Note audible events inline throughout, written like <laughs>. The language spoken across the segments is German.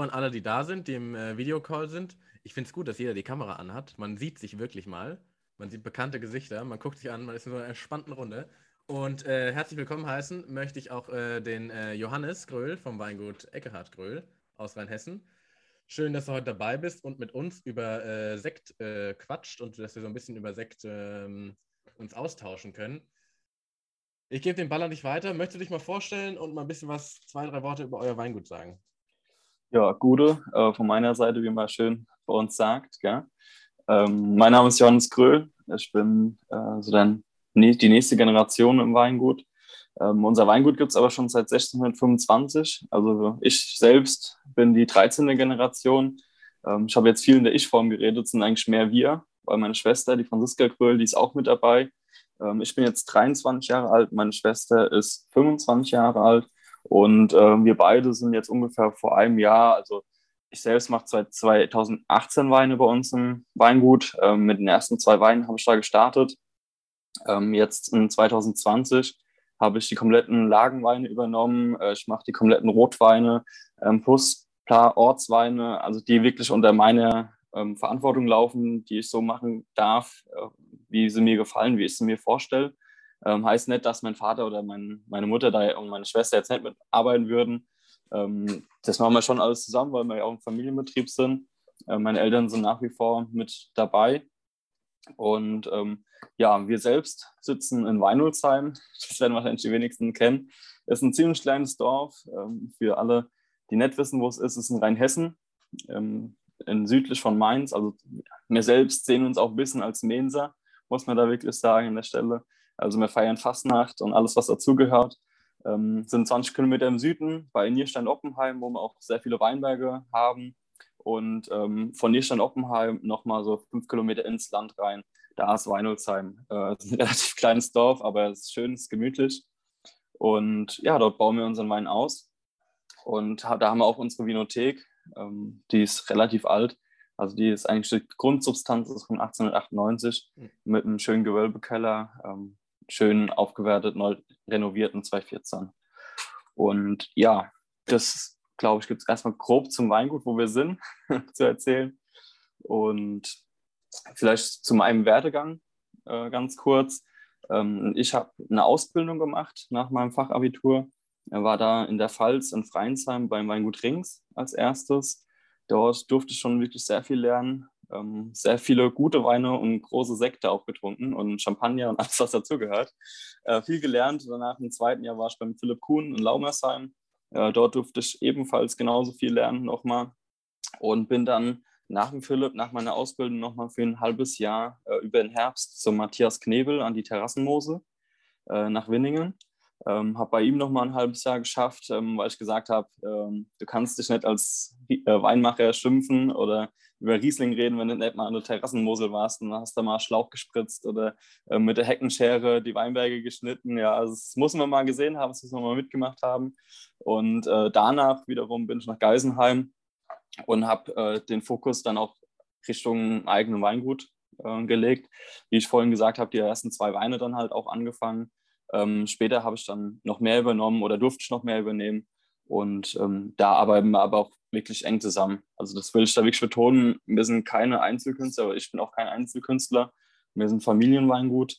An alle, die da sind, die im äh, Videocall sind. Ich finde es gut, dass jeder die Kamera anhat. Man sieht sich wirklich mal. Man sieht bekannte Gesichter, man guckt sich an, man ist in so einer entspannten Runde. Und äh, herzlich willkommen heißen möchte ich auch äh, den äh, Johannes Gröhl vom Weingut Eckehard Gröhl aus Rheinhessen. Schön, dass du heute dabei bist und mit uns über äh, Sekt äh, quatscht und dass wir so ein bisschen über Sekt ähm, uns austauschen können. Ich gebe den Ball an dich weiter. Möchtest du dich mal vorstellen und mal ein bisschen was, zwei, drei Worte über euer Weingut sagen? Ja, Gude, äh, von meiner Seite, wie man schön bei uns sagt. Gell? Ähm, mein Name ist Johannes Gröhl. Ich bin äh, so dann die nächste Generation im Weingut. Ähm, unser Weingut gibt es aber schon seit 1625. Also ich selbst bin die 13. Generation. Ähm, ich habe jetzt viel in der Ich-Form geredet, sind eigentlich mehr wir, weil meine Schwester, die Franziska Gröhl, die ist auch mit dabei. Ähm, ich bin jetzt 23 Jahre alt, meine Schwester ist 25 Jahre alt und äh, wir beide sind jetzt ungefähr vor einem Jahr, also ich selbst mache seit 2018 Weine bei uns im Weingut. Ähm, mit den ersten zwei Weinen habe ich da gestartet. Ähm, jetzt in 2020 habe ich die kompletten Lagenweine übernommen. Äh, ich mache die kompletten Rotweine ähm, plus paar Ortsweine, also die wirklich unter meiner ähm, Verantwortung laufen, die ich so machen darf, äh, wie sie mir gefallen, wie ich sie mir vorstelle. Ähm, heißt nicht, dass mein Vater oder mein, meine Mutter da und meine Schwester jetzt nicht mitarbeiten würden. Ähm, das machen wir schon alles zusammen, weil wir ja auch im Familienbetrieb sind. Äh, meine Eltern sind nach wie vor mit dabei. Und ähm, ja, wir selbst sitzen in Weinholzheim. Das werden wahrscheinlich die wenigsten kennen. Es ist ein ziemlich kleines Dorf. Ähm, für alle, die nicht wissen, wo es ist, ist in Rheinhessen. Ähm, in südlich von Mainz. Also wir selbst sehen uns auch ein bisschen als Menser, muss man da wirklich sagen an der Stelle. Also wir feiern Fastnacht und alles, was dazugehört. Ähm, sind 20 Kilometer im Süden bei Nierstein-Oppenheim, wo wir auch sehr viele Weinberge haben. Und ähm, von Nierstein-Oppenheim nochmal so fünf Kilometer ins Land rein. Da ist Weinholzheim. Äh, ist <laughs> ein relativ kleines Dorf, aber es ist schön, es ist gemütlich. Und ja, dort bauen wir unseren Wein aus. Und da haben wir auch unsere Vinothek. Ähm, die ist relativ alt. Also die ist eigentlich die Grundsubstanz ist von 1898 mhm. mit einem schönen Gewölbekeller, ähm, schön aufgewertet, neu renovierten 2014. Und ja, das, glaube ich, gibt es erstmal grob zum Weingut, wo wir sind, <laughs> zu erzählen. Und vielleicht zu meinem Werdegang äh, ganz kurz. Ähm, ich habe eine Ausbildung gemacht nach meinem Fachabitur. Er war da in der Pfalz in Freinsheim beim Weingut Rings als erstes. Dort durfte ich schon wirklich sehr viel lernen, ähm, sehr viele gute Weine und große Sekte auch getrunken und Champagner und <laughs> alles, was dazugehört. Äh, viel gelernt. Danach im zweiten Jahr war ich beim Philipp Kuhn in Laumersheim. Äh, dort durfte ich ebenfalls genauso viel lernen nochmal und bin dann nach dem Philipp, nach meiner Ausbildung nochmal für ein halbes Jahr äh, über den Herbst zum Matthias Knebel an die Terrassenmoose äh, nach Winningen. Ähm, habe bei ihm noch mal ein halbes Jahr geschafft, ähm, weil ich gesagt habe, ähm, du kannst dich nicht als äh, Weinmacher schimpfen oder über Riesling reden, wenn du nicht mal an der Terrassenmosel warst und hast da mal Schlauch gespritzt oder äh, mit der Heckenschere die Weinberge geschnitten. Ja, also das muss man mal gesehen haben, das muss man mal mitgemacht haben. Und äh, danach wiederum bin ich nach Geisenheim und habe äh, den Fokus dann auch Richtung eigenen Weingut äh, gelegt. Wie ich vorhin gesagt habe, die ersten zwei Weine dann halt auch angefangen ähm, später habe ich dann noch mehr übernommen oder durfte ich noch mehr übernehmen. Und ähm, da arbeiten wir aber auch wirklich eng zusammen. Also das will ich da wirklich betonen. Wir sind keine Einzelkünstler, aber ich bin auch kein Einzelkünstler. Wir sind Familienweingut.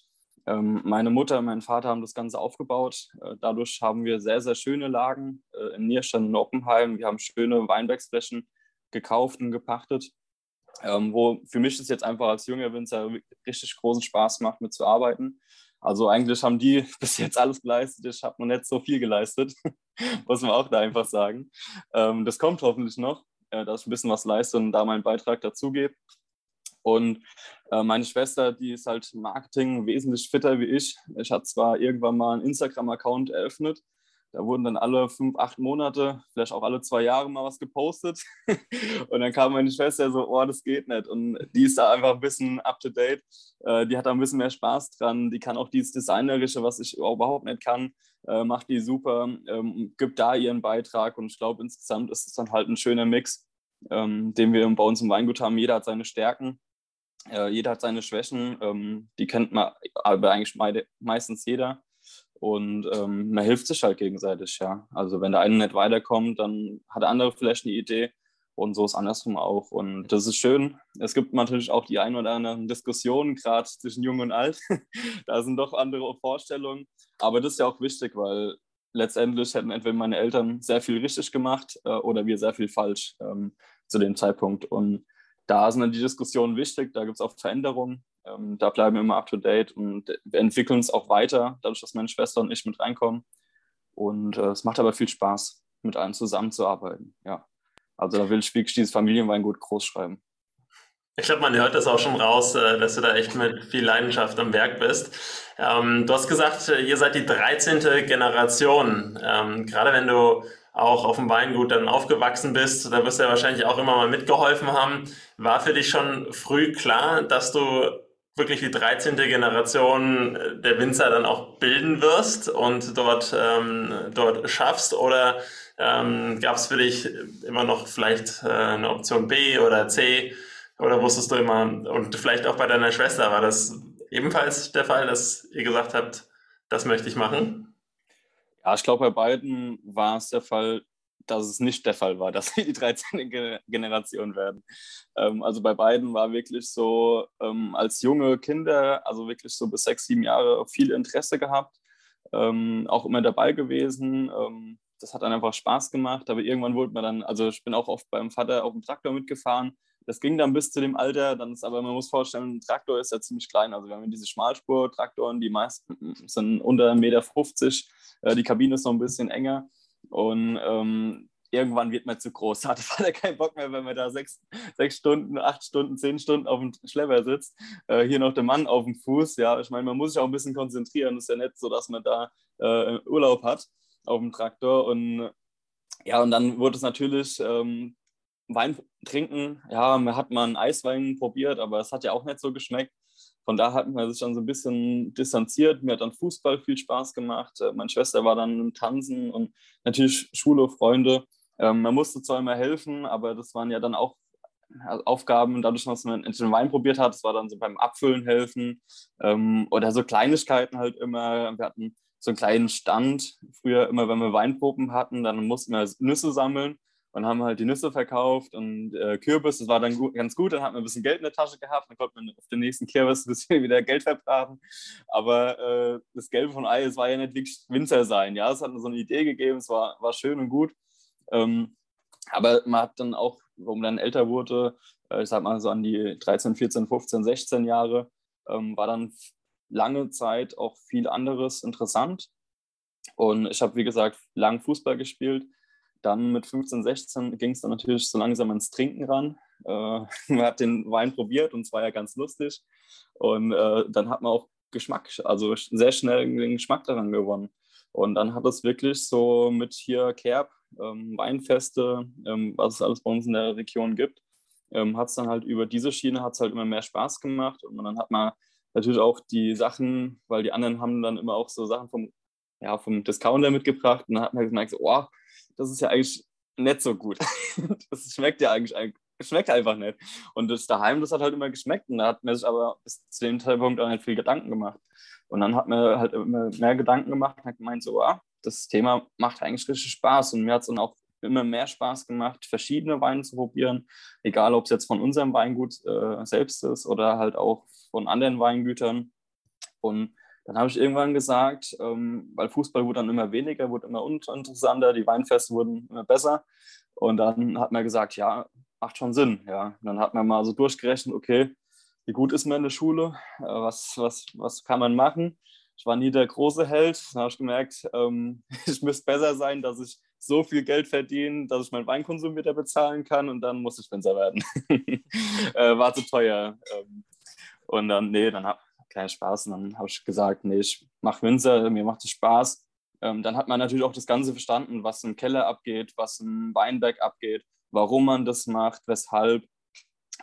Ähm, meine Mutter und mein Vater haben das Ganze aufgebaut. Äh, dadurch haben wir sehr, sehr schöne Lagen äh, in Nierstein und Oppenheim. Wir haben schöne Weinbergsflächen gekauft und gepachtet, ähm, wo für mich es jetzt einfach als junger Winzer richtig großen Spaß macht, mitzuarbeiten. Also eigentlich haben die <laughs> bis jetzt alles geleistet. Ich habe noch nicht so viel geleistet, <laughs> muss man auch da einfach sagen. Ähm, das kommt hoffentlich noch, äh, dass ich ein bisschen was leiste und da meinen Beitrag dazugebe. Und äh, meine Schwester, die ist halt Marketing wesentlich fitter wie ich. Ich hatte zwar irgendwann mal einen Instagram-Account eröffnet, da wurden dann alle fünf, acht Monate, vielleicht auch alle zwei Jahre mal was gepostet. <laughs> und dann kam meine Schwester so, oh, das geht nicht. Und die ist da einfach ein bisschen up to date. Äh, die hat da ein bisschen mehr Spaß dran. Die kann auch dieses Designerische, was ich überhaupt nicht kann, äh, macht die super, ähm, gibt da ihren Beitrag. Und ich glaube, insgesamt ist es dann halt ein schöner Mix, ähm, den wir bei uns im Weingut haben. Jeder hat seine Stärken. Äh, jeder hat seine Schwächen, ähm, die kennt man aber eigentlich meistens jeder. Und ähm, man hilft sich halt gegenseitig, ja. Also wenn der eine nicht weiterkommt, dann hat der andere vielleicht eine Idee. Und so ist andersrum auch. Und das ist schön. Es gibt natürlich auch die ein oder anderen Diskussionen, gerade zwischen Jung und Alt. <laughs> da sind doch andere Vorstellungen. Aber das ist ja auch wichtig, weil letztendlich hätten entweder meine Eltern sehr viel richtig gemacht äh, oder wir sehr viel falsch ähm, zu dem Zeitpunkt. Und da sind dann die Diskussionen wichtig, da gibt es auch Veränderungen, ähm, da bleiben wir immer up to date und wir entwickeln uns auch weiter, dadurch, dass meine Schwester und ich mit reinkommen. Und äh, es macht aber viel Spaß, mit allen zusammenzuarbeiten. Ja. Also da will ich wirklich dieses Familienweingut groß schreiben. Ich glaube, man hört das auch schon raus, äh, dass du da echt mit viel Leidenschaft am Werk bist. Ähm, du hast gesagt, äh, ihr seid die 13. Generation. Ähm, gerade wenn du auch auf dem Weingut dann aufgewachsen bist, da wirst du ja wahrscheinlich auch immer mal mitgeholfen haben. War für dich schon früh klar, dass du wirklich die 13. Generation äh, der Winzer dann auch bilden wirst und dort, ähm, dort schaffst? Oder ähm, gab es für dich immer noch vielleicht äh, eine Option B oder C? Oder wusstest du immer, und vielleicht auch bei deiner Schwester, war das ebenfalls der Fall, dass ihr gesagt habt, das möchte ich machen? Ja, ich glaube, bei beiden war es der Fall, dass es nicht der Fall war, <laughs> dass sie die 13. Generation werden. Ähm, also bei beiden war wirklich so ähm, als junge Kinder, also wirklich so bis sechs, sieben Jahre, viel Interesse gehabt, ähm, auch immer dabei gewesen. Ähm, das hat dann einfach Spaß gemacht, aber irgendwann wurde man dann, also ich bin auch oft beim Vater auf dem Traktor mitgefahren. Das ging dann bis zu dem Alter, dann ist aber, man muss vorstellen, ein Traktor ist ja ziemlich klein. Also wir haben diese Schmalspur-Traktoren, die meisten sind unter 1,50 Meter äh, die Kabine ist noch ein bisschen enger und ähm, irgendwann wird man zu groß. <laughs> Hat der Vater keinen Bock mehr, wenn man da sechs, sechs Stunden, acht Stunden, zehn Stunden auf dem Schlepper sitzt. Äh, hier noch der Mann auf dem Fuß. Ja, ich meine, man muss sich auch ein bisschen konzentrieren. Ist ja nicht so, dass man da äh, Urlaub hat auf dem Traktor. Und ja, und dann wurde es natürlich ähm, Wein trinken. Ja, man hat mal einen Eiswein probiert, aber es hat ja auch nicht so geschmeckt. Von da hat man sich dann so ein bisschen distanziert. Mir hat dann Fußball viel Spaß gemacht. Äh, meine Schwester war dann im Tanzen und natürlich Schule, Freunde. Ähm, man musste zwar immer helfen, aber das waren ja dann auch Aufgaben, dadurch, dass man den Wein probiert hat, das war dann so beim Abfüllen helfen ähm, oder so Kleinigkeiten halt immer. Wir hatten so einen kleinen Stand früher immer, wenn wir Weinproben hatten, dann mussten wir Nüsse sammeln und haben halt die Nüsse verkauft und äh, Kürbis, das war dann gut, ganz gut, dann hat man ein bisschen Geld in der Tasche gehabt, dann konnte man auf den nächsten Kürbis <laughs> ein bisschen wieder Geld verbraten, aber äh, das Gelbe von Ei, es war ja nicht wirklich Winzer sein, ja, es hat so eine Idee gegeben, es war, war schön und gut, ähm, aber man hat dann auch, wo man dann älter wurde, äh, ich sag mal so an die 13, 14, 15, 16 Jahre, ähm, war dann lange Zeit auch viel anderes interessant. Und ich habe, wie gesagt, lang Fußball gespielt, dann mit 15, 16 ging es dann natürlich so langsam ans Trinken ran. Äh, <laughs> man hat den Wein probiert und es war ja ganz lustig. Und äh, dann hat man auch Geschmack, also sehr schnell den Geschmack daran gewonnen. Und dann hat es wirklich so mit hier Kerb, ähm, Weinfeste, ähm, was es alles bei uns in der Region gibt, ähm, hat es dann halt über diese Schiene hat es halt immer mehr Spaß gemacht. Und dann hat man natürlich auch die Sachen, weil die anderen haben dann immer auch so Sachen vom, ja, vom Discounter mitgebracht. Und dann hat man gemerkt, oh, das ist ja eigentlich nicht so gut. <laughs> das schmeckt ja eigentlich, schmeckt einfach nicht. Und das daheim, das hat halt immer geschmeckt. Und da hat man sich aber bis zu dem Zeitpunkt auch nicht viel Gedanken gemacht. Und dann hat man halt immer mehr Gedanken gemacht und hat gemeint, so, ah, das Thema macht eigentlich richtig Spaß. Und mir hat es dann auch immer mehr Spaß gemacht, verschiedene Weine zu probieren, egal ob es jetzt von unserem Weingut äh, selbst ist oder halt auch von anderen Weingütern. Und dann habe ich irgendwann gesagt, ähm, weil Fußball wurde dann immer weniger, wurde immer uninteressanter, die Weinfeste wurden immer besser. Und dann hat man gesagt, ja, macht schon Sinn. Ja. Und dann hat man mal so durchgerechnet, okay, wie gut ist man in der Schule, äh, was, was, was kann man machen. Ich war nie der große Held. Dann habe ich gemerkt, ähm, <laughs> ich müsste besser sein, dass ich so viel Geld verdiene, dass ich meinen Weinkonsum wieder bezahlen kann und dann muss ich Winzer werden. <laughs> äh, war zu teuer. Ähm, und dann, nee, dann habe keinen Spaß. Und dann habe ich gesagt, nee, ich mache Winzer, mir macht es Spaß. Ähm, dann hat man natürlich auch das Ganze verstanden, was im Keller abgeht, was im Weinberg abgeht, warum man das macht, weshalb.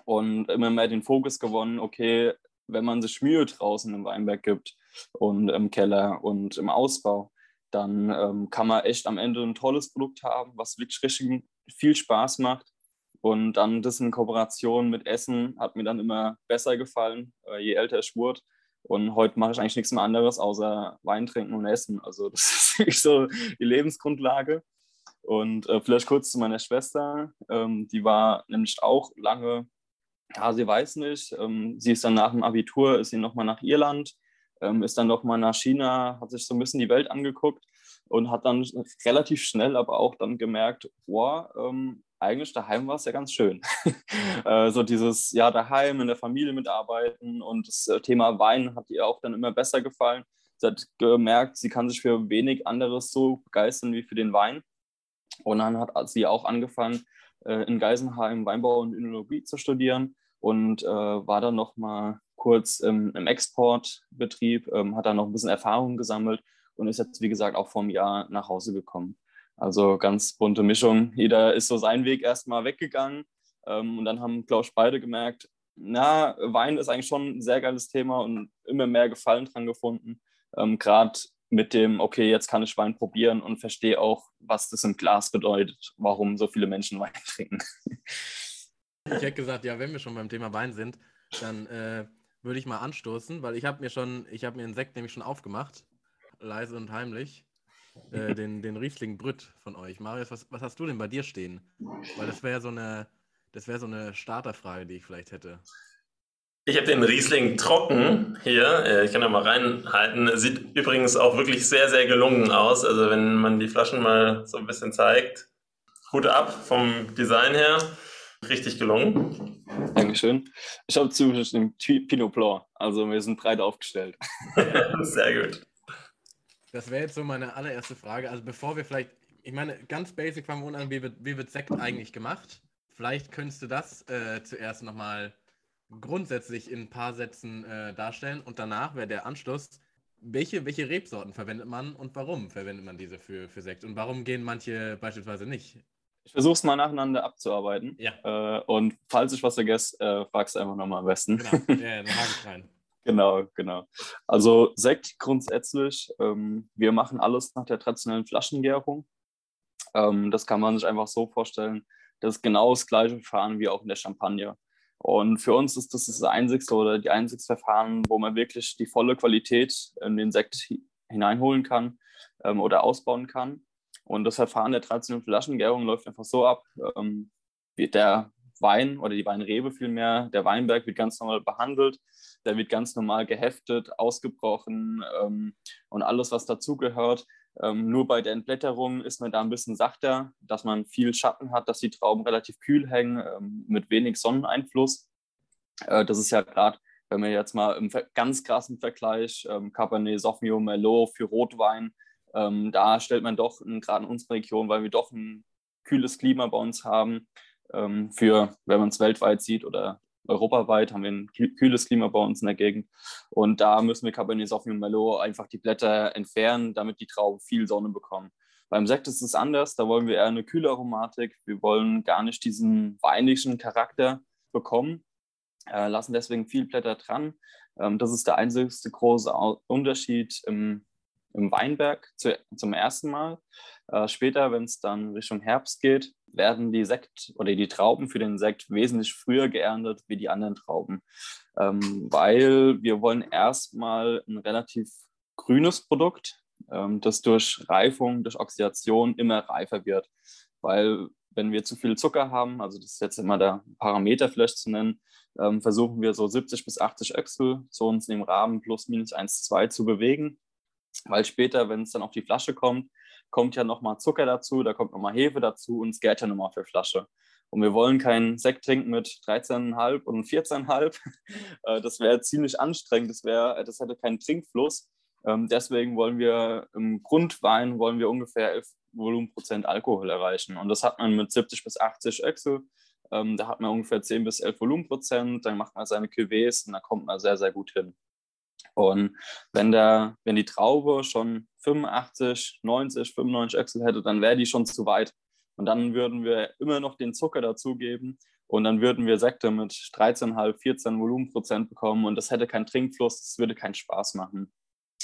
Und immer mehr den Fokus gewonnen, okay, wenn man sich Mühe draußen im Weinberg gibt und im Keller und im Ausbau, dann ähm, kann man echt am Ende ein tolles Produkt haben, was wirklich richtig viel Spaß macht. Und dann das in Kooperation mit Essen hat mir dann immer besser gefallen, je älter ich wurde. Und heute mache ich eigentlich nichts mehr anderes, außer Wein trinken und essen. Also das <laughs> ist wirklich so die Lebensgrundlage. Und äh, vielleicht kurz zu meiner Schwester. Ähm, die war nämlich auch lange, ja, sie weiß nicht. Ähm, sie ist dann nach dem Abitur, ist sie nochmal nach Irland, ähm, ist dann nochmal nach China, hat sich so ein bisschen die Welt angeguckt und hat dann relativ schnell aber auch dann gemerkt, boah, ähm, eigentlich daheim war es ja ganz schön. <laughs> äh, so dieses, ja, daheim in der Familie mitarbeiten und das äh, Thema Wein hat ihr auch dann immer besser gefallen. Sie hat gemerkt, sie kann sich für wenig anderes so begeistern wie für den Wein. Und dann hat sie auch angefangen, äh, in Geisenheim Weinbau und Önologie zu studieren und äh, war dann noch mal kurz im, im Exportbetrieb, ähm, hat dann noch ein bisschen Erfahrung gesammelt und ist jetzt, wie gesagt, auch vor einem Jahr nach Hause gekommen. Also ganz bunte Mischung. Jeder ist so seinen Weg erstmal weggegangen. Ähm, und dann haben, glaube ich, beide gemerkt, na, Wein ist eigentlich schon ein sehr geiles Thema und immer mehr Gefallen dran gefunden. Ähm, Gerade mit dem, okay, jetzt kann ich Wein probieren und verstehe auch, was das im Glas bedeutet, warum so viele Menschen <laughs> Wein trinken. Ich hätte gesagt, ja, wenn wir schon beim Thema Wein sind, dann äh, würde ich mal anstoßen, weil ich habe mir schon, ich habe mir einen Sekt nämlich schon aufgemacht, leise und heimlich äh, den, den Riesling Brütt von euch. Marius, was, was hast du denn bei dir stehen? Weil das wäre so eine, das wäre so eine Starterfrage, die ich vielleicht hätte. Ich habe den Riesling trocken hier. Äh, ich kann da mal reinhalten. Sieht übrigens auch wirklich sehr, sehr gelungen aus. Also wenn man die Flaschen mal so ein bisschen zeigt. Hut ab vom Design her. Richtig gelungen. Dankeschön. Ich habe zumindest den Pinot Blanc. Also wir sind breit aufgestellt. <laughs> sehr gut. Das wäre jetzt so meine allererste Frage. Also bevor wir vielleicht, ich meine, ganz basic fangen wir an, wie wird, wie wird Sekt eigentlich gemacht? Vielleicht könntest du das äh, zuerst nochmal grundsätzlich in ein paar Sätzen äh, darstellen und danach wäre der Anschluss, welche, welche Rebsorten verwendet man und warum verwendet man diese für, für Sekt und warum gehen manche beispielsweise nicht? Ich versuche es mal nacheinander abzuarbeiten. Ja. Äh, und falls ich was vergesse, äh, fragst du einfach nochmal am besten. Genau, ja, dann hake ich rein. Genau, genau. Also Sekt grundsätzlich, ähm, wir machen alles nach der traditionellen Flaschengärung. Ähm, das kann man sich einfach so vorstellen. Das ist genau das gleiche Verfahren wie auch in der Champagne. Und für uns ist das das einzigste oder die einzigste Verfahren, wo man wirklich die volle Qualität in den Sekt hineinholen kann ähm, oder ausbauen kann. Und das Verfahren der traditionellen Flaschengärung läuft einfach so ab. Ähm, der Wein oder die Weinrebe vielmehr, der Weinberg wird ganz normal behandelt der wird ganz normal geheftet, ausgebrochen ähm, und alles, was dazugehört. Ähm, nur bei der Entblätterung ist man da ein bisschen sachter, dass man viel Schatten hat, dass die Trauben relativ kühl hängen, ähm, mit wenig Sonneneinfluss. Äh, das ist ja gerade, wenn wir jetzt mal im ganz krassen Vergleich ähm, Cabernet Sauvignon Merlot für Rotwein, ähm, da stellt man doch, gerade in unserer Region, weil wir doch ein kühles Klima bei uns haben, für, wenn man es weltweit sieht oder europaweit haben wir ein kühles Klima bei uns in der Gegend. Und da müssen wir Cabernet Sauvignon Merlot einfach die Blätter entfernen, damit die Trauben viel Sonne bekommen. Beim Sekt ist es anders, da wollen wir eher eine kühle Aromatik. Wir wollen gar nicht diesen weinigen Charakter bekommen, äh, lassen deswegen viel Blätter dran. Ähm, das ist der einzige große Unterschied im, im Weinberg zu, zum ersten Mal. Äh, später, wenn es dann Richtung Herbst geht, werden die Sekt oder die Trauben für den Sekt wesentlich früher geerntet wie die anderen Trauben, ähm, weil wir wollen erstmal ein relativ grünes Produkt, ähm, das durch Reifung, durch Oxidation immer reifer wird, weil wenn wir zu viel Zucker haben, also das ist jetzt immer der Parameter vielleicht zu nennen, ähm, versuchen wir so 70 bis 80 Öchsel zu uns dem Rahmen plus minus 1, 2 zu bewegen, weil später, wenn es dann auf die Flasche kommt, kommt ja nochmal Zucker dazu, da kommt nochmal Hefe dazu und es gärt ja nochmal für Flasche. Und wir wollen keinen Sekt trinken mit 13,5 und 14,5. <laughs> Äh, das wäre ziemlich anstrengend, das, wär, das hätte keinen Trinkfluss. Ähm, deswegen wollen wir im Grundwein wollen wir ungefähr 11 Volumenprozent Alkohol erreichen. Und das hat man mit 70 bis 80 Öchsel. Ähm, da hat man ungefähr 10 bis 11 Volumenprozent. Dann macht man seine Cuvées und da kommt man sehr, sehr gut hin. Und wenn, der, wenn die Traube schon 85, 90, 95 Öchsel hätte, dann wäre die schon zu weit. Und dann würden wir immer noch den Zucker dazugeben und dann würden wir Sekte mit 13,5, 14 Volumenprozent bekommen und das hätte keinen Trinkfluss, das würde keinen Spaß machen.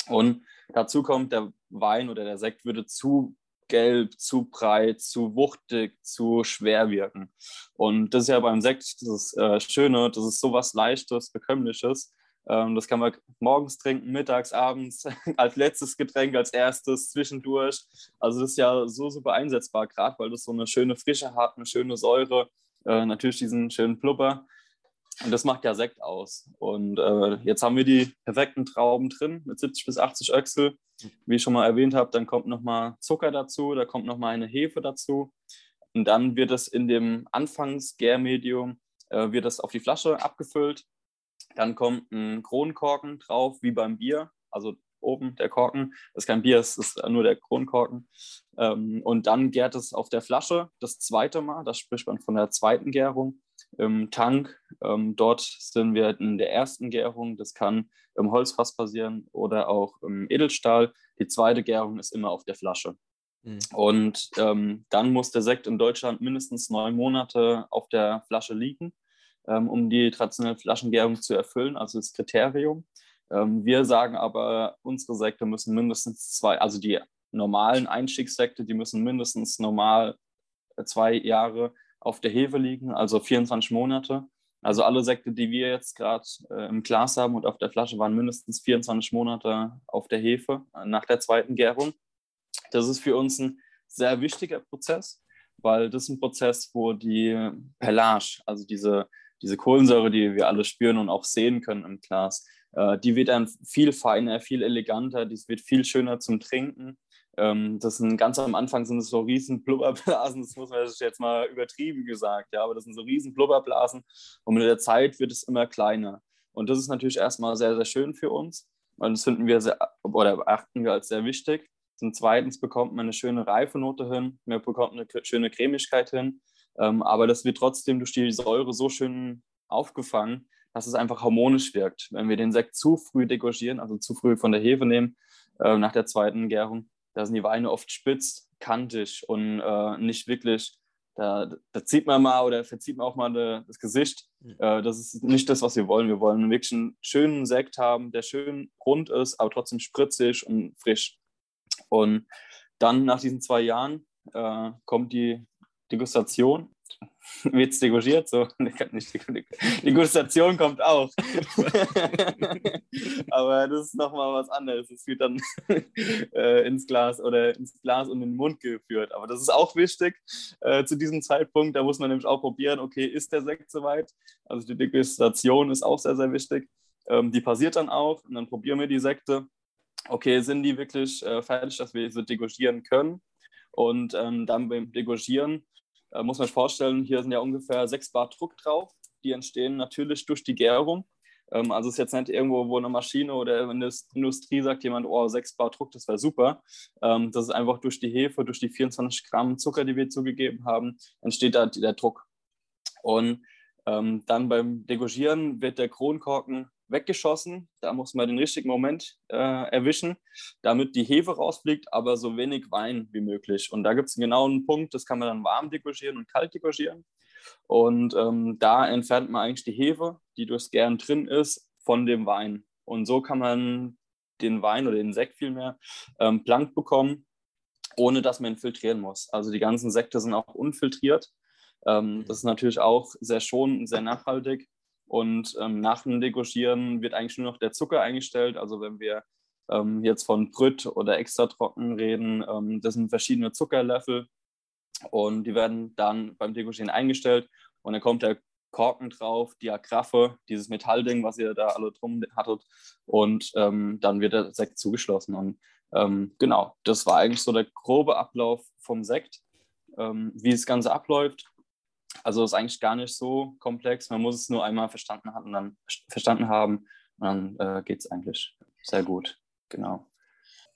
Und dazu kommt, der Wein oder der Sekt würde zu gelb, zu breit, zu wuchtig, zu schwer wirken. Und das ist ja beim Sekt das ist, äh, Schöne, das ist sowas Leichtes, Bekömmliches, das kann man morgens trinken, mittags, abends, <laughs> als letztes Getränk, als erstes, zwischendurch. Also das ist ja so super einsetzbar, gerade weil das so eine schöne Frische hat, eine schöne Säure, äh, natürlich diesen schönen Plupper. Und das macht ja Sekt aus. Und äh, jetzt haben wir die perfekten Trauben drin mit 70 bis 80 Öchsel. Wie ich schon mal erwähnt habe, dann kommt nochmal Zucker dazu, da kommt nochmal eine Hefe dazu. Und dann wird es in dem Anfangsgärmedium, äh, auf die Flasche abgefüllt. Dann kommt ein Kronkorken drauf, wie beim Bier. Also oben der Korken. Das ist kein Bier, es ist nur der Kronkorken. Ähm, und dann gärt es auf der Flasche das zweite Mal. Das spricht man von der zweiten Gärung im Tank. Ähm, dort sind wir in der ersten Gärung. Das kann im Holzfass passieren oder auch im Edelstahl. Die zweite Gärung ist immer auf der Flasche. Mhm. Und ähm, dann muss der Sekt in Deutschland mindestens neun Monate auf der Flasche liegen, um die traditionelle Flaschengärung zu erfüllen, also das Kriterium. Ähm, wir sagen aber, unsere Sekte müssen mindestens zwei, also die normalen Einstiegssekte, die müssen mindestens normal zwei Jahre auf der Hefe liegen, also 24 Monate. Also alle Sekte, die wir jetzt gerade äh, im Glas haben und auf der Flasche, waren mindestens 24 Monate auf der Hefe äh, nach der zweiten Gärung. Das ist für uns ein sehr wichtiger Prozess, weil das ist ein Prozess, wo die Perlage, also diese, diese Kohlensäure, die wir alle spüren und auch sehen können im Glas, äh, die wird dann viel feiner, viel eleganter, die wird viel schöner zum Trinken. Ähm, das sind ganz am Anfang sind es so riesen Blubberblasen, das muss man jetzt mal übertrieben gesagt, ja, aber das sind so riesen Blubberblasen und mit der Zeit wird es immer kleiner. Und das ist natürlich erstmal sehr, sehr schön für uns, weil das finden wir sehr, oder achten wir als sehr wichtig. Und zweitens bekommt man eine schöne Reifenote hin, man bekommt eine schöne Cremigkeit hin, ähm, aber das wird trotzdem durch die Säure so schön aufgefangen, dass es einfach harmonisch wirkt. Wenn wir den Sekt zu früh degorgieren, also zu früh von der Hefe nehmen, äh, nach der zweiten Gärung, da sind die Weine oft spitz, kantig und äh, nicht wirklich, da, da, zieht man mal oder verzieht man auch mal de, das Gesicht. Äh, das ist nicht das, was wir wollen. Wir wollen wirklich einen schönen Sekt haben, der schön rund ist, aber trotzdem spritzig und frisch. Und dann nach diesen zwei Jahren äh, kommt die Degustation <laughs> wird es degustiert, so. <laughs> Degustation kommt auch. <laughs> Aber das ist nochmal was anderes. Es wird dann äh, ins Glas oder ins Glas und in den Mund geführt. Aber das ist auch wichtig äh, zu diesem Zeitpunkt. Da muss man nämlich auch probieren, okay, ist der Sekt soweit? Also die Degustation ist auch sehr, sehr wichtig. Ähm, die passiert dann auch und dann probieren wir die Sekte. Okay, sind die wirklich äh, fertig, dass wir sie degustieren können? Und ähm, dann beim Degorgieren äh, muss man sich vorstellen, hier sind ja ungefähr 6 Bar Druck drauf. Die entstehen natürlich durch die Gärung. Ähm, also es ist jetzt nicht irgendwo, wo eine Maschine oder in der Industrie sagt jemand, oh, 6 Bar Druck, das wäre super. Ähm, das ist einfach durch die Hefe, durch die 24 Gramm Zucker, die wir zugegeben haben, entsteht da der Druck. Und ähm, dann beim Degorgieren wird der Kronkorken weggeschossen. Da muss man den richtigen Moment äh, erwischen, damit die Hefe rausfliegt, aber so wenig Wein wie möglich. Und da gibt es einen genauen Punkt, das kann man dann warm degorgieren und kalt degorgieren. Und ähm, da entfernt man eigentlich die Hefe, die durchs Gären drin ist, von dem Wein. Und so kann man den Wein oder den Sekt vielmehr ähm, blank bekommen, ohne dass man ihn filtrieren muss. Also die ganzen Sekte sind auch unfiltriert. Ähm, das ist natürlich auch sehr schonend, sehr nachhaltig. Und ähm, nach dem Degorgieren wird eigentlich nur noch der Zucker eingestellt. Also wenn wir ähm, jetzt von Brüt oder extra trocken reden, ähm, das sind verschiedene Zuckerlöffel und die werden dann beim Degorgieren eingestellt und dann kommt der Korken drauf, die Agraffe, dieses Metallding, was ihr da alle drum hattet und ähm, dann wird der Sekt zugeschlossen. Und ähm, genau, das war eigentlich so der grobe Ablauf vom Sekt, ähm, wie das Ganze abläuft. Also ist eigentlich gar nicht so komplex. Man muss es nur einmal verstanden haben, dann verstanden haben und dann äh, geht es eigentlich sehr gut. Genau.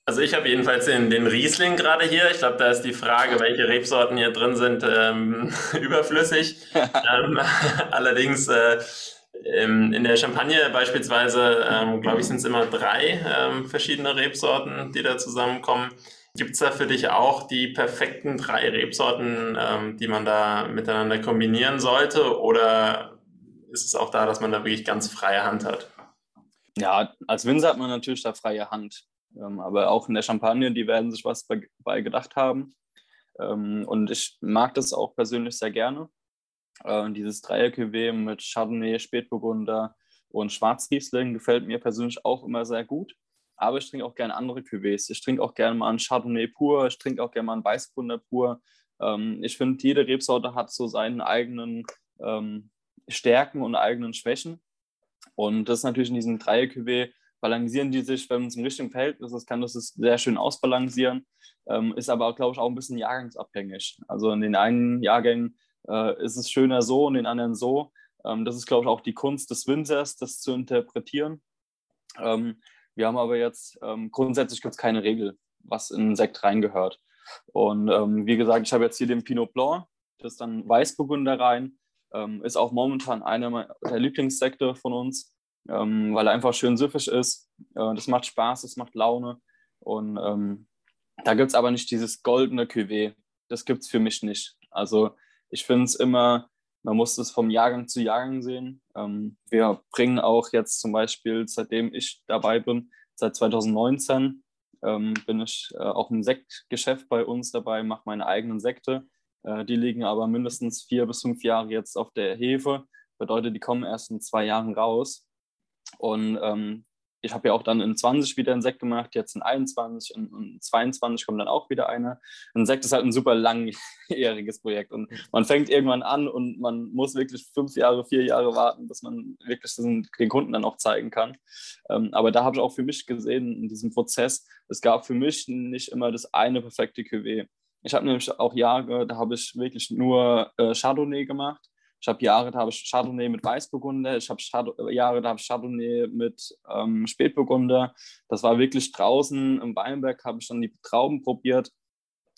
Also ich habe jedenfalls den, den Riesling gerade hier. Ich glaube, da ist die Frage, welche Rebsorten hier drin sind, ähm, <laughs> überflüssig. <laughs> ähm, <laughs> allerdings äh, in der Champagne beispielsweise, ähm, glaube ich, sind es immer drei ähm, verschiedene Rebsorten, die da zusammenkommen. Gibt es da für dich auch die perfekten drei Rebsorten, ähm, die man da miteinander kombinieren sollte? Oder ist es auch da, dass man da wirklich ganz freie Hand hat? Ja, als Winzer hat man natürlich da freie Hand. Ähm, aber auch in der Champagne, die werden sich was bei, bei gedacht haben. Ähm, und ich mag das auch persönlich sehr gerne. Äh, dieses Dreier-Cuvée mit Chardonnay, Spätburgunder, Und Schwarzriesling gefällt mir persönlich auch immer sehr gut. Aber ich trinke auch gerne andere Cuvées. Ich trinke auch gerne mal einen Chardonnay pur. Ich trinke auch gerne mal einen Weißburgunder pur. Ähm, ich finde, jede Rebsorte hat so seinen eigenen ähm, Stärken und eigenen Schwächen. Und das ist natürlich in diesem Dreier-Cuvée balancieren die sich, wenn es im richtigen Verhältnis ist, kann das es sehr schön ausbalancieren. Ähm, ist aber, glaube ich, auch ein bisschen jahrgangsabhängig. Also in den einen Jahrgängen äh, ist es schöner so und in den anderen so. Ähm, das ist, glaube ich, auch die Kunst des Winzers, das zu interpretieren. Ähm, wir haben aber jetzt, ähm, grundsätzlich gibt es keine Regel, was in Sekt reingehört. Und ähm, wie gesagt, ich habe jetzt hier den Pinot Blanc, das ist dann Weißburgunder rein. Ähm, ist auch momentan einer der Lieblingssekte von uns, ähm, weil er einfach schön süffig ist. Äh, das macht Spaß, das macht Laune. Und ähm, da gibt es aber nicht dieses goldene Cuvée. Das gibt es für mich nicht. Also ich finde es immer, man muss es vom Jahrgang zu Jahrgang sehen. Ähm, wir bringen auch jetzt zum Beispiel, seitdem ich dabei bin, seit 2019, ähm, bin ich äh, auch im Sektgeschäft bei uns dabei, mache meine eigenen Sekte. Äh, die liegen aber mindestens vier bis fünf Jahre jetzt auf der Hefe. Bedeutet, die kommen erst in zwei Jahren raus. Und ähm, ich habe ja auch dann in 20 wieder einen Sekt gemacht, jetzt in 21 und in 22 kommt dann auch wieder einer. Ein Sekt ist halt ein super langjähriges Projekt und man fängt irgendwann an und man muss wirklich fünf Jahre, vier Jahre warten, bis man wirklich den Kunden dann auch zeigen kann. Ähm, aber da habe ich auch für mich gesehen, in diesem Prozess, es gab für mich nicht immer das eine perfekte Cuvée. Ich habe nämlich auch Jahre, da habe ich wirklich nur äh, Chardonnay gemacht. Ich habe Jahre, da habe ich Chardonnay mit Weißburgunder. Ich habe Jahre, da habe ich Chardonnay mit ähm, Spätburgunder. Das war wirklich draußen im Weinberg, habe ich dann die Trauben probiert.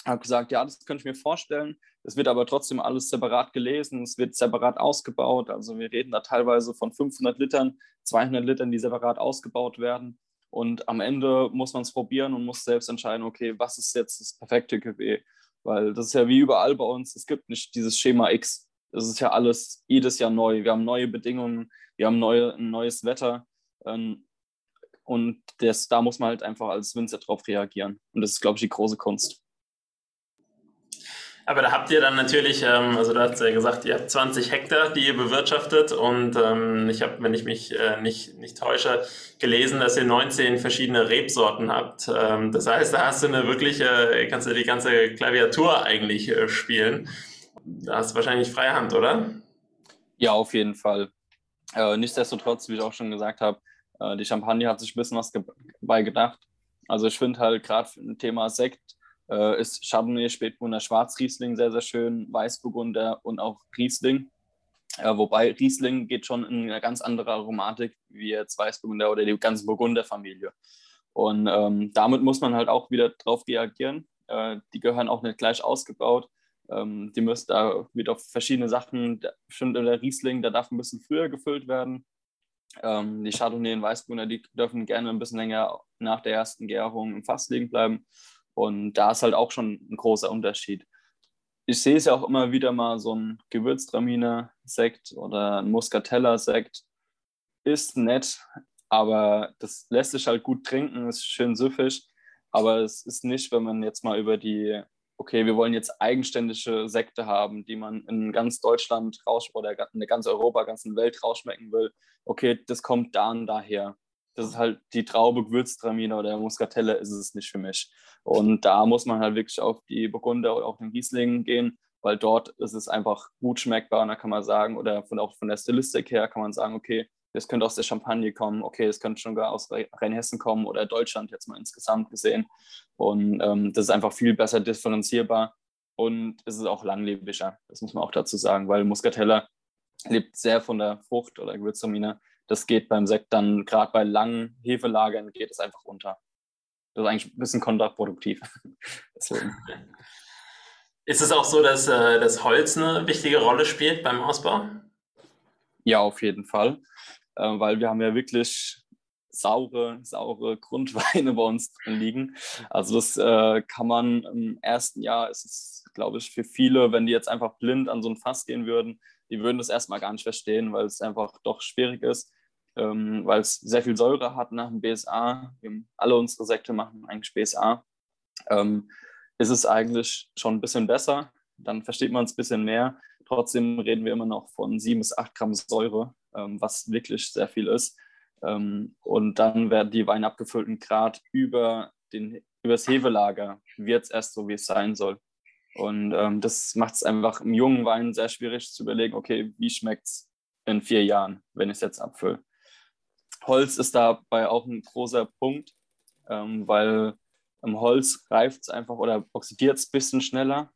Habe gesagt, ja, das könnte ich mir vorstellen. Es wird aber trotzdem alles separat gelesen. Es wird separat ausgebaut. Also wir reden da teilweise von 500 Litern, 200 Litern, die separat ausgebaut werden. Und am Ende muss man es probieren und muss selbst entscheiden, okay, was ist jetzt das perfekte Cuvée? Weil das ist ja wie überall bei uns, es gibt nicht dieses Schema X. Es ist ja alles jedes Jahr neu. Wir haben neue Bedingungen, wir haben neue, ein neues Wetter. Ähm, und das, da muss man halt einfach als Winzer drauf reagieren. Und das ist, glaube ich, die große Kunst. Aber da habt ihr dann natürlich, ähm, also du hast ja gesagt, ihr habt 20 Hektar, die ihr bewirtschaftet und ähm, ich habe, wenn ich mich äh, nicht, nicht täusche, gelesen, dass ihr 19 verschiedene Rebsorten habt. Ähm, das heißt, da hast du eine wirkliche, kannst du die ganze Klaviatur eigentlich äh, spielen. Da hast du wahrscheinlich freie Hand, oder? Ja, auf jeden Fall. Äh, nichtsdestotrotz, wie ich auch schon gesagt habe, äh, die Champagne hat sich ein bisschen was dabei gedacht. Also ich finde halt gerade ein Thema Sekt äh, ist Chardonnay, Spätburgunder, Schwarzriesling sehr, sehr schön, Weißburgunder und auch Riesling. Äh, wobei Riesling geht schon in eine ganz andere Aromatik wie jetzt Weißburgunder oder die ganze Burgunderfamilie. Und ähm, damit muss man halt auch wieder drauf reagieren. Äh, die gehören auch nicht gleich ausgebaut. Ähm, die müssen da wieder auf verschiedene Sachen, bestimmt der Riesling, der darf ein bisschen früher gefüllt werden. Ähm, die Chardonnay und Weißburgunder, die dürfen gerne ein bisschen länger nach der ersten Gärung im Fass liegen bleiben. Und da ist halt auch schon ein großer Unterschied. Ich sehe es ja auch immer wieder mal, so ein Gewürztraminer-Sekt oder ein Muscatella-Sekt ist nett, aber das lässt sich halt gut trinken, ist schön süffig. Aber es ist nicht, wenn man jetzt mal über die okay, wir wollen jetzt eigenständige Sekte haben, die man in ganz Deutschland raus oder in ganz Europa, ganzen Welt rausschmecken will. Okay, das kommt da und daher. Das ist halt die Traube Gewürztraminer oder Muscatelle ist es nicht für mich. Und da muss man halt wirklich auf die Burgunder oder auch den Riesling gehen, weil dort ist es einfach gut schmeckbar und da kann man sagen, oder von, auch von der Stilistik her kann man sagen, okay, das könnte aus der Champagne kommen, okay, es könnte schon gar aus Rheinhessen kommen oder Deutschland jetzt mal insgesamt gesehen. Und ähm, das ist einfach viel besser differenzierbar und es ist auch langlebiger, das muss man auch dazu sagen, weil Muscatella lebt sehr von der Frucht oder Gewürztraminer. Das geht beim Sekt dann, gerade bei langen Hefelagern, geht es einfach unter. Das ist eigentlich ein bisschen kontraproduktiv. <laughs> Deswegen. Ist es auch so, dass äh, das Holz eine wichtige Rolle spielt beim Ausbau? Ja, auf jeden Fall weil wir haben ja wirklich saure, saure <laughs> Grundweine bei uns drin liegen. Also das äh, kann man im ersten Jahr, ist es, glaube ich, für viele, wenn die jetzt einfach blind an so ein Fass gehen würden, die würden das erstmal gar nicht verstehen, weil es einfach doch schwierig ist, ähm, weil es sehr viel Säure hat nach dem BSA. Wir alle unsere Sekte machen eigentlich BSA. Ähm, ist es eigentlich schon ein bisschen besser, dann versteht man es ein bisschen mehr. Trotzdem reden wir immer noch von sieben bis acht Gramm Säure ähm, was wirklich sehr viel ist. Ähm, und dann werden die Weine abgefüllt und gerade über den, übers Hefelager wird es erst so, wie es sein soll. Und ähm, das macht es einfach im jungen Wein sehr schwierig zu überlegen, okay, wie schmeckt es in vier Jahren, wenn ich es jetzt abfülle. Holz ist dabei auch ein großer Punkt, ähm, weil im Holz reift es einfach oder oxidiert es ein bisschen schneller.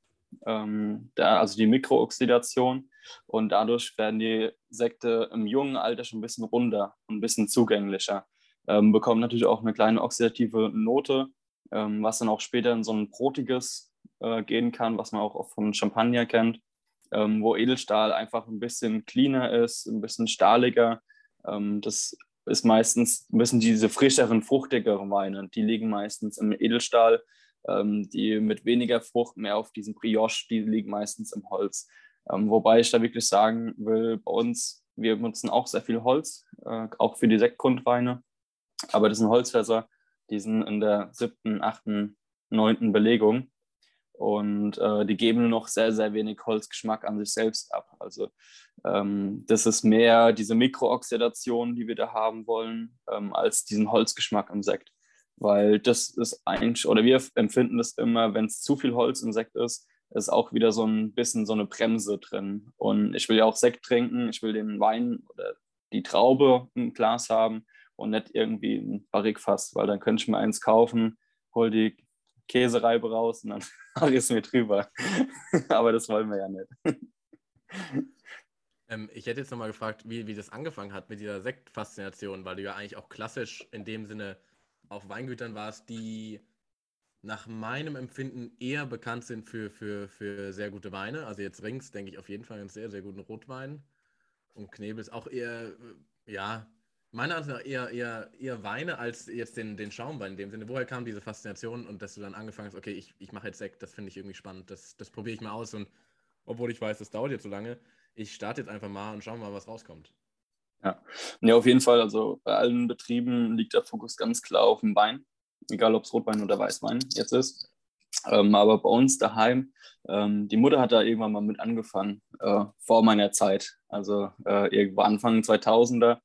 Ähm, da, also die Mikrooxidation. Und dadurch werden die Sekte im jungen Alter schon ein bisschen runder und ein bisschen zugänglicher. Ähm, bekommen natürlich auch eine kleine oxidative Note, ähm, was dann auch später in so ein brotiges äh, gehen kann, was man auch von Champagner kennt, ähm, wo Edelstahl einfach ein bisschen cleaner ist, ein bisschen stahliger. Ähm, das ist meistens ein bisschen diese frischeren, fruchtigeren Weine. Die liegen meistens im Edelstahl. Ähm, die mit weniger Frucht, mehr auf diesem Brioche, die liegen meistens im Holz. Ähm, wobei ich da wirklich sagen will, bei uns, wir nutzen auch sehr viel Holz, äh, auch für die Sektgrundweine. Aber das sind Holzfässer, die sind in der siebten, achten, neunten Belegung. Und äh, die geben nur noch sehr, sehr wenig Holzgeschmack an sich selbst ab. Also ähm, das ist mehr diese Mikrooxidation, die wir da haben wollen, ähm, als diesen Holzgeschmack im Sekt. Weil das ist eigentlich, oder wir empfinden das immer, wenn es zu viel Holz im Sekt ist, ist auch wieder so ein bisschen so eine Bremse drin. Und ich will ja auch Sekt trinken, ich will den Wein oder die Traube im Glas haben und nicht irgendwie ein Barrikfass, weil dann könnte ich mir eins kaufen, hol die Käsereibe raus und dann <laughs> mache ich es mir drüber. <laughs> Aber das wollen wir ja nicht. Ähm, ich hätte jetzt nochmal gefragt, wie, wie das angefangen hat mit dieser Sektfaszination, weil du ja eigentlich auch klassisch in dem Sinne auf Weingütern warst, die nach meinem Empfinden eher bekannt sind für, für, für sehr gute Weine. Also jetzt Rings, denke ich auf jeden Fall einen sehr, sehr guten Rotwein. Und Knebel ist auch eher, ja, meiner Ansicht nach eher, eher, eher Weine als jetzt den, den Schaumwein in dem Sinne. Woher kam diese Faszination und dass du dann angefangen hast, okay, ich, ich mache jetzt Sekt, das finde ich irgendwie spannend, das, das probiere ich mal aus und obwohl ich weiß, das dauert jetzt so lange, ich starte jetzt einfach mal und schaue mal, was rauskommt. Ja. ja, auf jeden Fall. Also bei allen Betrieben liegt der Fokus ganz klar auf dem Wein, egal ob es Rotwein oder Weißwein jetzt ist. Ähm, aber bei uns daheim, ähm, die Mutter hat da irgendwann mal mit angefangen, äh, vor meiner Zeit. Also äh, irgendwo Anfang 2000er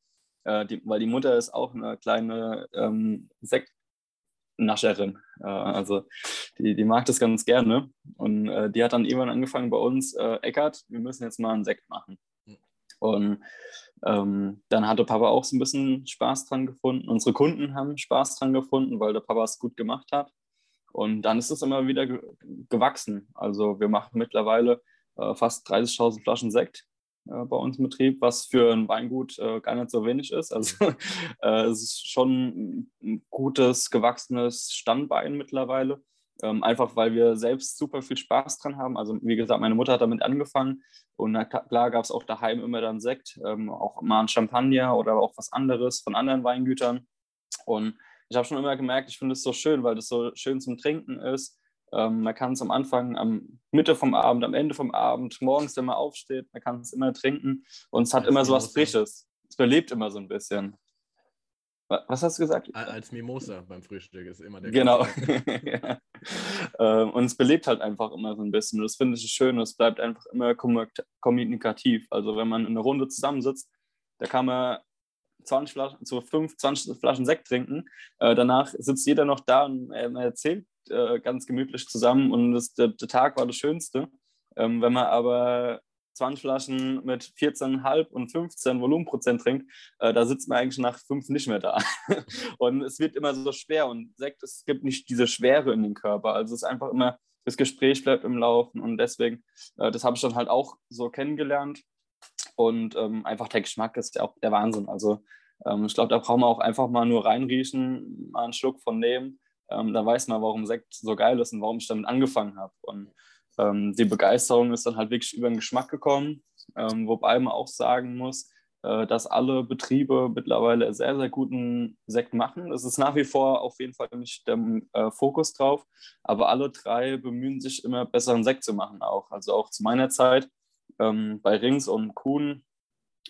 äh, die, weil die Mutter ist auch eine kleine ähm, Sektnascherin. Äh, also die, die mag das ganz gerne. Und äh, die hat dann irgendwann angefangen bei uns, äh, Eckart, wir müssen jetzt mal einen Sekt machen. Und ähm, dann hatte Papa auch so ein bisschen Spaß dran gefunden. Unsere Kunden haben Spaß dran gefunden, weil der Papa es gut gemacht hat. Und dann ist es immer wieder ge gewachsen. Also wir machen mittlerweile äh, fast 30.000 Flaschen Sekt äh, bei uns im Betrieb, was für ein Weingut äh, gar nicht so wenig ist. Also <laughs> äh, es ist schon ein gutes, gewachsenes Standbein mittlerweile. Ähm, einfach weil wir selbst super viel Spaß dran haben. Also wie gesagt, meine Mutter hat damit angefangen und na, klar gab es auch daheim immer dann Sekt, ähm, auch mal ein Champagner oder auch was anderes von anderen Weingütern. Und ich habe schon immer gemerkt, ich finde es so schön, weil das so schön zum Trinken ist. Ähm, man kann es am Anfang, am Mitte vom Abend, am Ende vom Abend, morgens, wenn man aufsteht, man kann es immer trinken und es hat immer so was Frisches. Es belebt immer so ein bisschen. Was hast du gesagt? Als Mimosa beim Frühstück ist immer der Genau. <laughs> ja. Ähm, und es belebt halt einfach immer so ein bisschen. Das finde ich schön. Es bleibt einfach immer kommunikativ. Also wenn man in einer Runde zusammensitzt, da kann man 20 Flaschen, so 5, 20 Flaschen Sekt trinken. Äh, danach sitzt jeder noch da und äh, erzählt äh, ganz gemütlich zusammen und das, der, der, Tag war das Schönste. Ähm, wenn man aber 20 Flaschen mit 14,5 und 15 Volumenprozent trinkt, äh, da sitzt man eigentlich nach fünf nicht mehr da. <laughs> und es wird immer so schwer und Sekt, es gibt nicht diese Schwere in den Körper. Also es ist einfach immer, das Gespräch bleibt im Laufen und deswegen, äh, das habe ich dann halt auch so kennengelernt. Und ähm, einfach der Geschmack ist ja auch der Wahnsinn. Also ähm, ich glaube, da brauchen wir auch einfach mal nur reinriechen, mal einen Schluck von nehmen ähm, da weiß man, warum Sekt so geil ist und warum ich damit angefangen habe. Und ähm, die Begeisterung ist dann halt wirklich über den Geschmack gekommen, ähm, wobei man auch sagen muss, äh, dass alle Betriebe mittlerweile sehr, sehr guten Sekt machen. Es ist nach wie vor auf jeden Fall nicht der äh, Fokus drauf, aber alle drei bemühen sich immer besseren Sekt zu machen auch. Also auch zu meiner Zeit ähm, bei Rings und Kuhn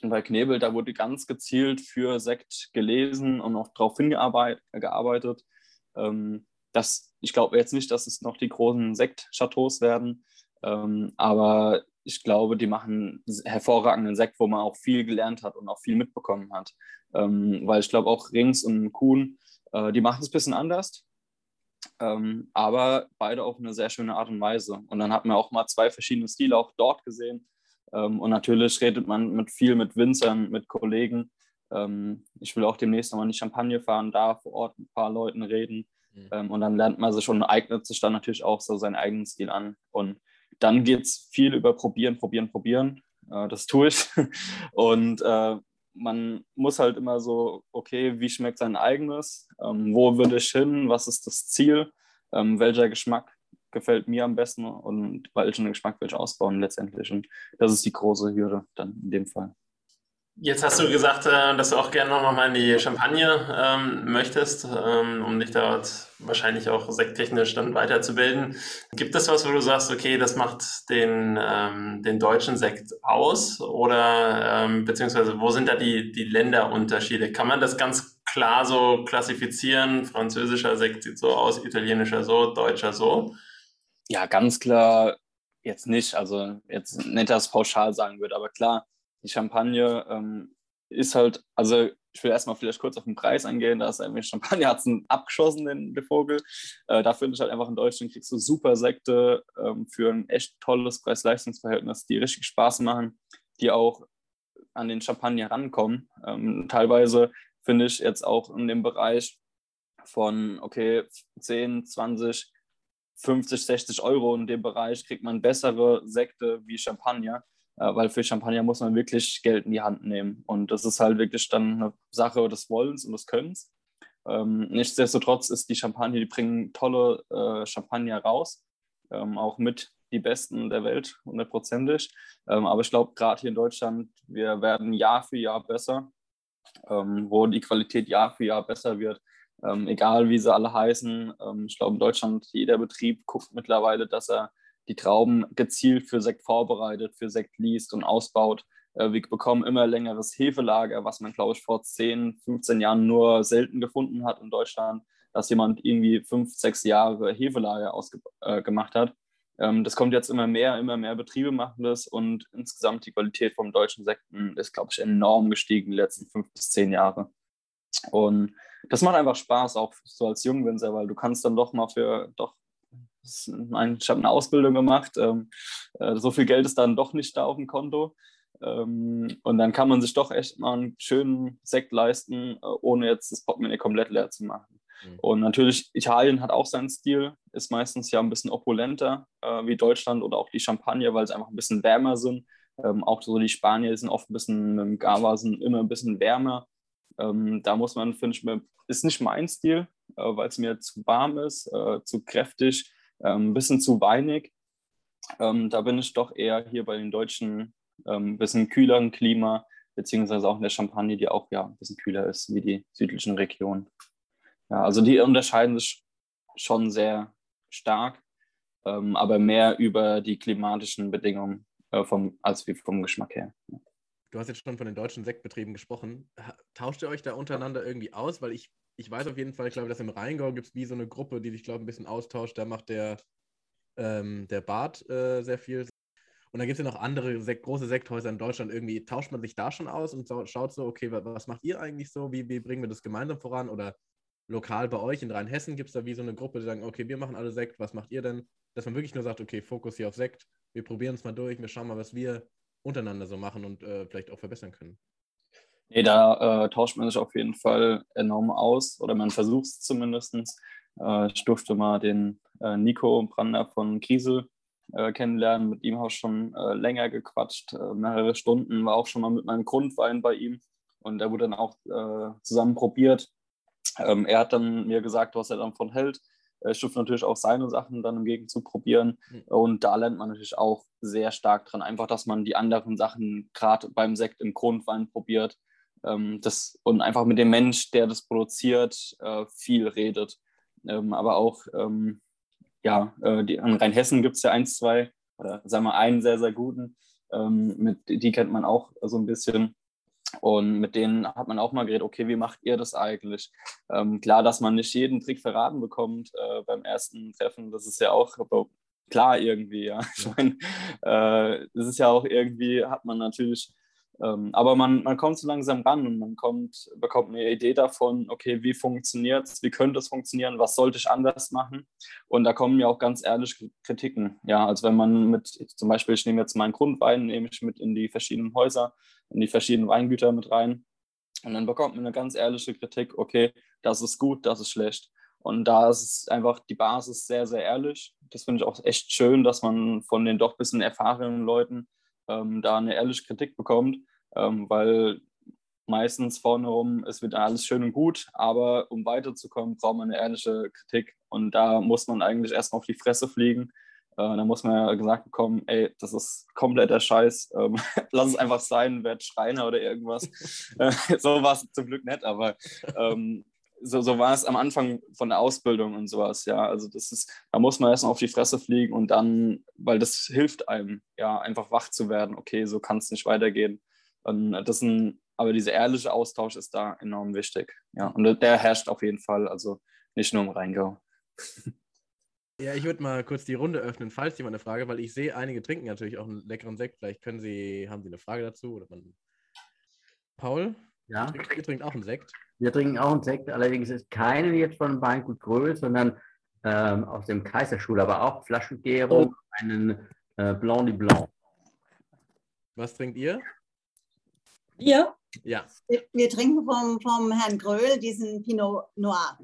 und bei Knebel, da wurde ganz gezielt für Sekt gelesen und auch darauf hingearbeitet, ähm, das, ich glaube jetzt nicht, dass es noch die großen Sekt-Chateaus werden, ähm, aber ich glaube, die machen hervorragenden Sekt, wo man auch viel gelernt hat und auch viel mitbekommen hat. Ähm, weil ich glaube auch Rings und Kuhn, äh, die machen es ein bisschen anders, ähm, aber beide auf eine sehr schöne Art und Weise. Und dann hat man auch mal zwei verschiedene Stile auch dort gesehen. Ähm, und natürlich redet man mit viel mit Winzern, mit Kollegen. Ähm, ich will auch demnächst nochmal in die Champagne fahren, da vor Ort mit ein paar Leuten reden. Mhm. Ähm, und dann lernt man sich schon, eignet sich dann natürlich auch so seinen eigenen Stil an. Und dann geht es viel über Probieren, Probieren, Probieren. Äh, das tue ich. <laughs> Und äh, man muss halt immer so, okay, wie schmeckt sein eigenes? Ähm, wo würde ich hin? Was ist das Ziel? Ähm, welcher Geschmack gefällt mir am besten und welchen Geschmack will ich ausbauen letztendlich? Und das ist die große Hürde dann in dem Fall. Jetzt hast du gesagt, äh, dass du auch gerne noch mal in die Champagne ähm, möchtest, ähm, um dich dort wahrscheinlich auch sekttechnisch dann weiterzubilden. Gibt es was, wo du sagst, okay, das macht den, ähm, den deutschen Sekt aus? Oder ähm, beziehungsweise wo sind da die, die Länderunterschiede? Kann man das ganz klar so klassifizieren? Französischer Sekt sieht so aus, italienischer so, deutscher so? Ja, ganz klar jetzt nicht. Also jetzt nicht, dass pauschal sagen würde, aber klar die Champagne ähm, ist halt, also ich will erstmal vielleicht kurz auf den Preis eingehen, da ist irgendwie Champagner hat es abgeschossen, den, den Vogel. Äh, da finde ich halt einfach in Deutschland kriegst du super Sekte ähm, für ein echt tolles Preis-Leistungs-Verhältnis, die richtig Spaß machen, die auch an den Champagner rankommen. Ähm, teilweise finde ich jetzt auch in dem Bereich von, okay, 10, 20, 50, 60 Euro in dem Bereich kriegt man bessere Sekte wie Champagner. Äh, weil für Champagner muss man wirklich Geld in die Hand nehmen. Und das ist halt wirklich dann eine Sache des Wollens und des Könnens. Ähm, nichtsdestotrotz ist die Champagner, die bringen tolle äh, Champagner raus, ähm, auch mit die besten der Welt, hundertprozentig. Ähm, aber ich glaube, gerade hier in Deutschland, wir werden Jahr für Jahr besser, ähm, wo die Qualität Jahr für Jahr besser wird. Ähm, egal wie sie alle heißen. Ähm, ich glaube, in Deutschland, jeder Betrieb guckt mittlerweile, dass er die Trauben gezielt für Sekt vorbereitet, für Sekt liest und ausbaut. Äh, wir bekommen immer längeres Hefelager, was man, glaube ich, vor 10, 15 Jahren nur selten gefunden hat in Deutschland, dass jemand irgendwie fünf, sechs Jahre Hefelager ausgemacht äh, hat. Ähm, das kommt jetzt immer mehr, immer mehr Betriebe machen das und insgesamt die Qualität vom deutschen Sekten ist, glaube ich, enorm gestiegen die letzten fünf bis zehn Jahre. Und das macht einfach Spaß, auch so als Jungwinzer, weil du kannst dann doch mal für doch ich habe eine Ausbildung gemacht. Ähm, äh, so viel Geld ist dann doch nicht da auf dem Konto. Ähm, und dann kann man sich doch echt mal einen schönen Sekt leisten, äh, ohne jetzt das Portemonnaie komplett leer zu machen. Mhm. Und natürlich, Italien hat auch seinen Stil, ist meistens ja ein bisschen opulenter äh, wie Deutschland oder auch die Champagner, weil sie einfach ein bisschen wärmer sind. Ähm, auch so die Spanier sind oft ein bisschen mit dem Gava sind immer ein bisschen wärmer. Ähm, da muss man, finde ich, ist nicht mein Stil, äh, weil es mir zu warm ist, äh, zu kräftig ein bisschen zu weinig. Ähm, da bin ich doch eher hier bei den Deutschen ähm, ein bisschen kühleren Klima, beziehungsweise auch in der Champagne, die auch ja ein bisschen kühler ist wie die südlichen Regionen. Ja, also die unterscheiden sich schon sehr stark, ähm, aber mehr über die klimatischen Bedingungen äh, vom, als wie vom Geschmack her. Du hast jetzt schon von den deutschen Sektbetrieben gesprochen. Tauscht ihr euch da untereinander irgendwie aus? Weil ich ich weiß auf jeden Fall, ich glaube, dass im Rheingau gibt es wie so eine Gruppe, die sich, glaube ich, ein bisschen austauscht. Da macht der, ähm, der Bart äh, sehr viel. Und dann gibt es ja noch andere Sek große Sekthäuser in Deutschland. Irgendwie tauscht man sich da schon aus und schaut so, okay, was macht ihr eigentlich so? Wie, wie bringen wir das gemeinsam voran? Oder lokal bei euch in Rheinhessen gibt es da wie so eine Gruppe, die sagen, okay, wir machen alle Sekt, was macht ihr denn? Dass man wirklich nur sagt, okay, Fokus hier auf Sekt, wir probieren es mal durch, wir schauen mal, was wir untereinander so machen und äh, vielleicht auch verbessern können. Nee, da äh, tauscht man sich auf jeden Fall enorm aus oder man versucht es zumindest. Äh, ich durfte mal den äh, Nico Brander von Kiesel äh, kennenlernen. Mit ihm habe ich schon äh, länger gequatscht, äh, mehrere Stunden, war auch schon mal mit meinem Grundwein bei ihm und er wurde dann auch zusammen probiert. Ähm, er hat dann mir gesagt, was er dann von hält. Ich durfte natürlich auch seine Sachen dann im Gegenzug probieren. Mhm. Und da lernt man natürlich auch sehr stark dran. Einfach, dass man die anderen Sachen gerade beim Sekt im Grundwein probiert ähm, das, und einfach mit dem Mensch, der das produziert, äh, viel redet. Ähm, aber auch, ähm, ja, äh, die, in Rheinhessen gibt es ja eins, zwei, oder sagen wir einen sehr, sehr guten. Ähm, mit, die kennt man auch so ein bisschen. Und mit denen hat man auch mal geredet, okay, wie macht ihr das eigentlich? Ähm, klar, dass man nicht jeden Trick verraten bekommt äh, beim ersten Treffen, das ist ja auch klar irgendwie, ja. <laughs> Ich meine, äh, das ist ja auch irgendwie, hat man natürlich, ähm, aber man, man kommt so langsam ran und man kommt, bekommt eine Idee davon, okay, wie funktioniert es, wie könnte es funktionieren, was sollte ich anders machen? Und da kommen ja auch ganz ehrlich Kritiken. Ja, also wenn man mit, zum Beispiel, ich nehme jetzt meinen Grundwein, nehme ich mit in die verschiedenen Häuser, in die verschiedenen Weingüter mit rein. Und dann bekommt man eine ganz ehrliche Kritik, okay, das ist gut, das ist schlecht. Und da ist einfach die Basis sehr, sehr ehrlich. Das finde ich auch echt schön, dass man von den doch ein bisschen erfahrenen Leuten ähm, da eine ehrliche Kritik bekommt, ähm, weil meistens vorne rum, es wird alles schön und gut, aber um weiterzukommen, braucht man eine ehrliche Kritik. Und da muss man eigentlich erstmal auf die Fresse fliegen. Äh, da muss man ja gesagt bekommen, ey, das ist kompletter Scheiß, ähm, <laughs> lass es einfach sein, werd Schreiner oder irgendwas. äh, <laughs> <laughs> so war es zum Glück nicht, aber ähm, so, so war es am Anfang von der Ausbildung und sowas, ja. Also das ist, da muss man erstmal auf die Fresse fliegen und dann, weil das hilft einem, ja, einfach wach zu werden, okay, so kann es nicht weitergehen. Und das ein, aber dieser ehrliche Austausch ist da enorm wichtig, ja. Und der herrscht auf jeden Fall, also nicht nur im Rheingau. <laughs> Ja, ich würde mal kurz die Runde öffnen, falls jemand eine Frage, weil ich sehe, einige trinken natürlich auch einen leckeren Sekt. Vielleicht können Sie, haben Sie eine Frage dazu? Oder man... Paul? Ja. Ihr trinkt auch einen Sekt. Wir trinken auch einen Sekt, allerdings ist keinen jetzt von Weingut Gröhl, sondern ähm, aus dem Kaiserschul, aber auch Flaschengärung, oh. einen äh, Blanc de Blanc. Was trinkt ihr? Wir? Ja. Wir, wir trinken vom, vom Herrn Gröhl diesen Pinot Noir.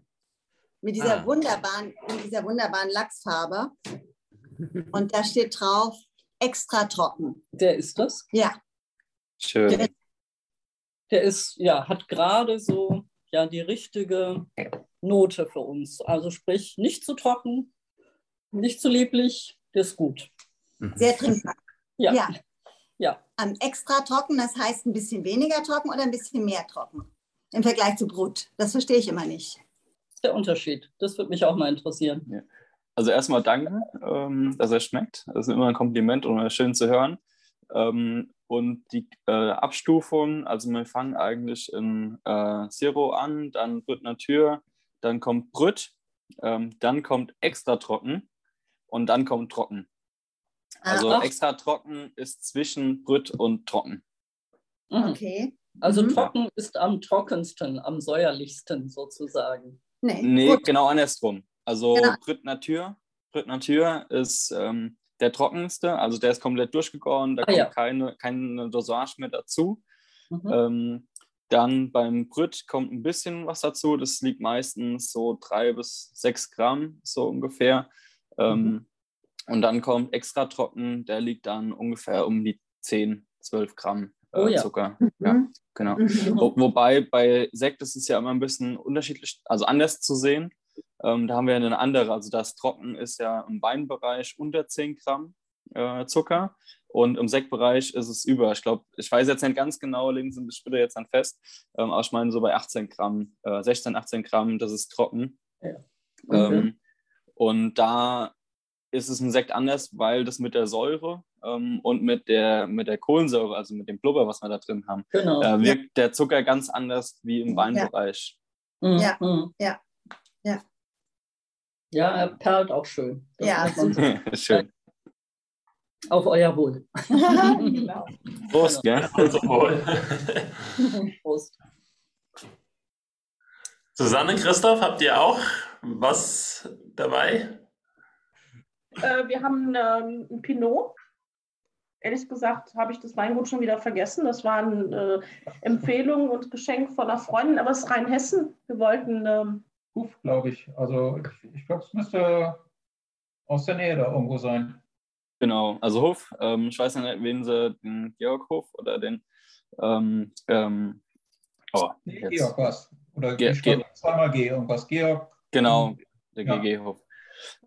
Mit dieser, ah. wunderbaren, mit dieser wunderbaren Lachsfarbe. Und da steht drauf, extra trocken. Der ist das? Ja. Schön. Der der ist, ja, hat gerade so ja die richtige Note für uns. Also sprich, nicht zu trocken, nicht zu lieblich, der ist gut. Mhm. Sehr trinkbar. Ja. ja. ja. Um, extra trocken, das heißt ein bisschen weniger trocken oder ein bisschen mehr trocken im Vergleich zu Brut. Das verstehe ich immer nicht. Der Unterschied, das würde mich auch mal interessieren. Ja. Also erstmal danke, ähm, dass er schmeckt. Das ist immer ein Kompliment und schön zu hören. Ähm, und die äh, Abstufung, also wir fangen eigentlich in äh, Zero an, dann Brüt Natur, dann kommt Brüt, ähm, dann kommt extra trocken und dann kommt trocken. Ah, also ah, extra trocken ist zwischen Brüt und trocken. Mhm. Okay. Also mhm. trocken ist am trockensten, am säuerlichsten sozusagen. Nee, nee genau andersrum. Also genau. Brüt Natur, Brüt Natur ist ähm, der trockenste, also der ist komplett durchgegoren, da ah, kommt ja. keine, keine Dosage mehr dazu. Mhm. Ähm, dann beim Brüt kommt ein bisschen was dazu, das liegt meistens so drei bis sechs Gramm, so ungefähr. Ähm, mhm. Und dann kommt extra trocken, der liegt dann ungefähr um die 10, 12 Gramm äh, oh, ja. Zucker. Mhm. Ja, genau. Mhm. Wo, wobei bei Sekt ist es ja immer ein bisschen unterschiedlich, also anders zu sehen. Ähm, da haben wir eine andere, also das Trocken ist ja im Weinbereich unter 10 Gramm äh, Zucker und im Sektbereich ist es über. Ich glaube, ich weiß jetzt nicht ganz genau, legen Sie das bitte jetzt dann fest, ähm, aber ich meine so bei 18 Gramm, äh, 16, 18 Gramm, das ist trocken. Ja. Okay. Ähm, und da ist es im Sekt anders, weil das mit der Säure ähm, und mit der, mit der Kohlensäure, also mit dem Blubber, was wir da drin haben, genau. äh, wirkt ja. der Zucker ganz anders wie im Weinbereich. Ja, mhm. ja, ja. Ja, er perlt auch schön. Das ja, <laughs> schön. Auf euer Wohl. <laughs> genau. Prost, gell? Wohl. Prost. Susanne, Christoph, habt ihr auch was dabei? Äh, wir haben ähm, ein Pinot. Ehrlich gesagt habe ich das Weingut schon wieder vergessen. Das war eine äh, Empfehlung und Geschenk von einer Freundin, aber es ist Rheinhessen. Wir wollten ähm, Huf, glaube ich. Also ich, ich glaube, es müsste aus der Nähe da irgendwo sein. Genau, also Hof, ähm, ich weiß nicht, wen sie, den Georg Hof oder den ähm, ähm, oh, nee, Georg was. Oder Ge Ge zweimal G irgendwas. Georg. Genau, der ja. GG Hof.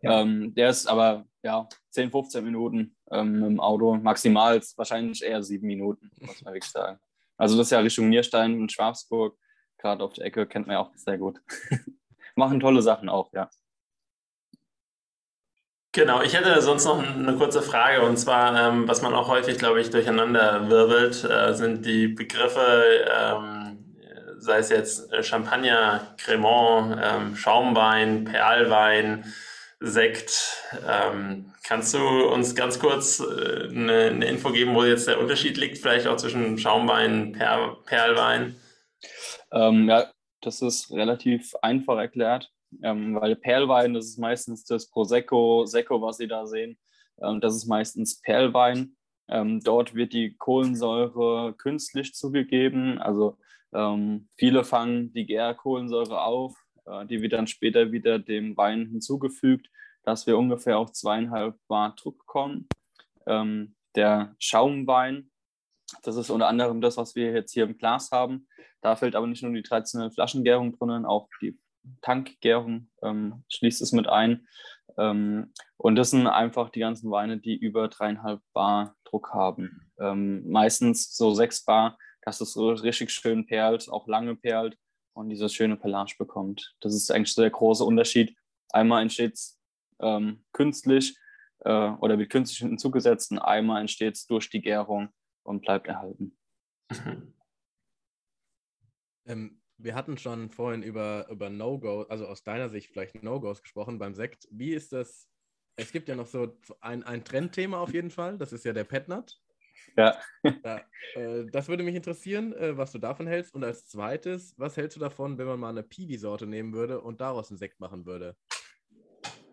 Ja. Ähm, der ist aber ja 10, 15 Minuten ähm, im Auto, maximal wahrscheinlich eher sieben Minuten, muss man wirklich sagen. Also das ist ja Richtung Nierstein und Schwabsburg, gerade auf der Ecke, kennt man ja auch sehr gut. <laughs> machen tolle Sachen auch, ja. Genau, ich hätte sonst noch eine kurze Frage und zwar, ähm, was man auch häufig, glaube ich, durcheinander wirbelt, äh, sind die Begriffe, ähm, sei es jetzt Champagner, Cremant, ähm, Schaumwein, Perlwein. Sekt. Ähm, kannst du uns ganz kurz äh, eine, eine, Info geben, wo jetzt der Unterschied liegt, vielleicht auch zwischen Schaumwein, per Perlwein? Ähm, ja, das ist relativ einfach erklärt, ähm, weil Perlwein, das ist meistens das Prosecco, Secco, was Sie da sehen. Ähm, das ist meistens Perlwein. Ähm, dort wird die Kohlensäure künstlich zugegeben. Also ähm, viele fangen die Gärkohlensäure auf, äh, die wird dann später wieder dem Wein hinzugefügt, dass wir ungefähr auf zweieinhalb Bar Druck kommen. Ähm, der Schaumwein, das ist unter anderem das, was wir jetzt hier im Glas haben. Da fällt aber nicht nur die traditionelle Flaschengärung drinnen, auch die Tankgärung ähm, schließt es mit ein. Ähm, und das sind einfach die ganzen Weine, die über dreieinhalb Bar Druck haben. Ähm, meistens so sechs Bar, dass es so richtig schön perlt, auch lange perlt und diese schöne Pelage bekommt. Das ist eigentlich so der große Unterschied. Einmal entsteht es ähm, künstlich äh, oder wird künstlich hinzugesetzt und einmal entsteht es durch die Gärung und bleibt erhalten. <laughs> Ähm, wir hatten schon vorhin über, über No-Go, also aus deiner Sicht vielleicht No-Gos gesprochen beim Sekt. Wie ist das? Es gibt ja noch so ein, ein Trendthema auf jeden Fall, das ist ja der Petnat. Ja. <laughs> ja äh, das würde mich interessieren, äh, was du davon hältst. Und als zweites, was hältst du davon, wenn man mal eine Piwi-Sorte nehmen würde und daraus einen Sekt machen würde?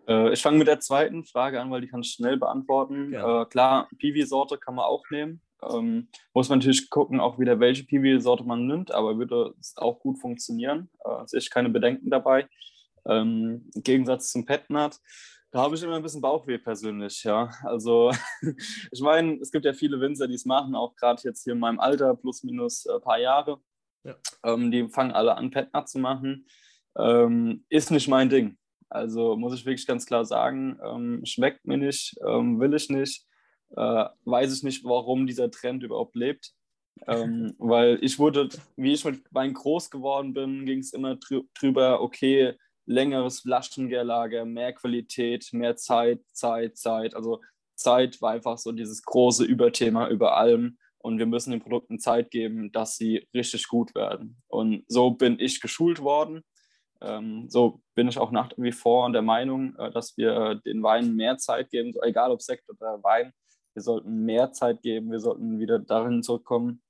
Äh, ich fange mit der zweiten Frage an, weil die kann ich schnell beantworten. Ja. Äh, klar, Piwi-Sorte kann man auch nehmen. Ähm, muss man natürlich gucken, auch wieder welche Piwi-Sorte man nimmt, aber würde es auch gut funktionieren. Äh, sehe ich keine Bedenken dabei. Ähm, Im Gegensatz zum Petnat, da habe ich immer ein bisschen Bauchweh persönlich, ja. Also <laughs> ich meine, es gibt ja viele Winzer, die es machen, auch gerade jetzt hier in meinem Alter, plus minus ein äh, paar Jahre. Ja. Ähm, die fangen alle an, Petnat zu machen. Ähm, ist nicht mein Ding. Also muss ich wirklich ganz klar sagen, ähm, schmeckt mir nicht, ähm, will ich nicht äh, weiß ich nicht, warum dieser Trend überhaupt lebt. Ähm, <laughs> weil ich wurde, wie ich mit Wein groß geworden bin, ging es immer drüber, okay, längeres Flaschengärlager, mehr Qualität, mehr Zeit, Zeit, Zeit. Also Zeit war einfach so dieses große Überthema über allem und wir müssen den Produkten Zeit geben, dass sie richtig gut werden. Und so bin ich geschult worden. Ähm, so bin ich auch nach wie vor der Meinung, äh, dass wir den Weinen mehr Zeit geben, so, egal ob Sekt oder Wein, wir sollten mehr Zeit geben, wir sollten wieder darin zurückkommen,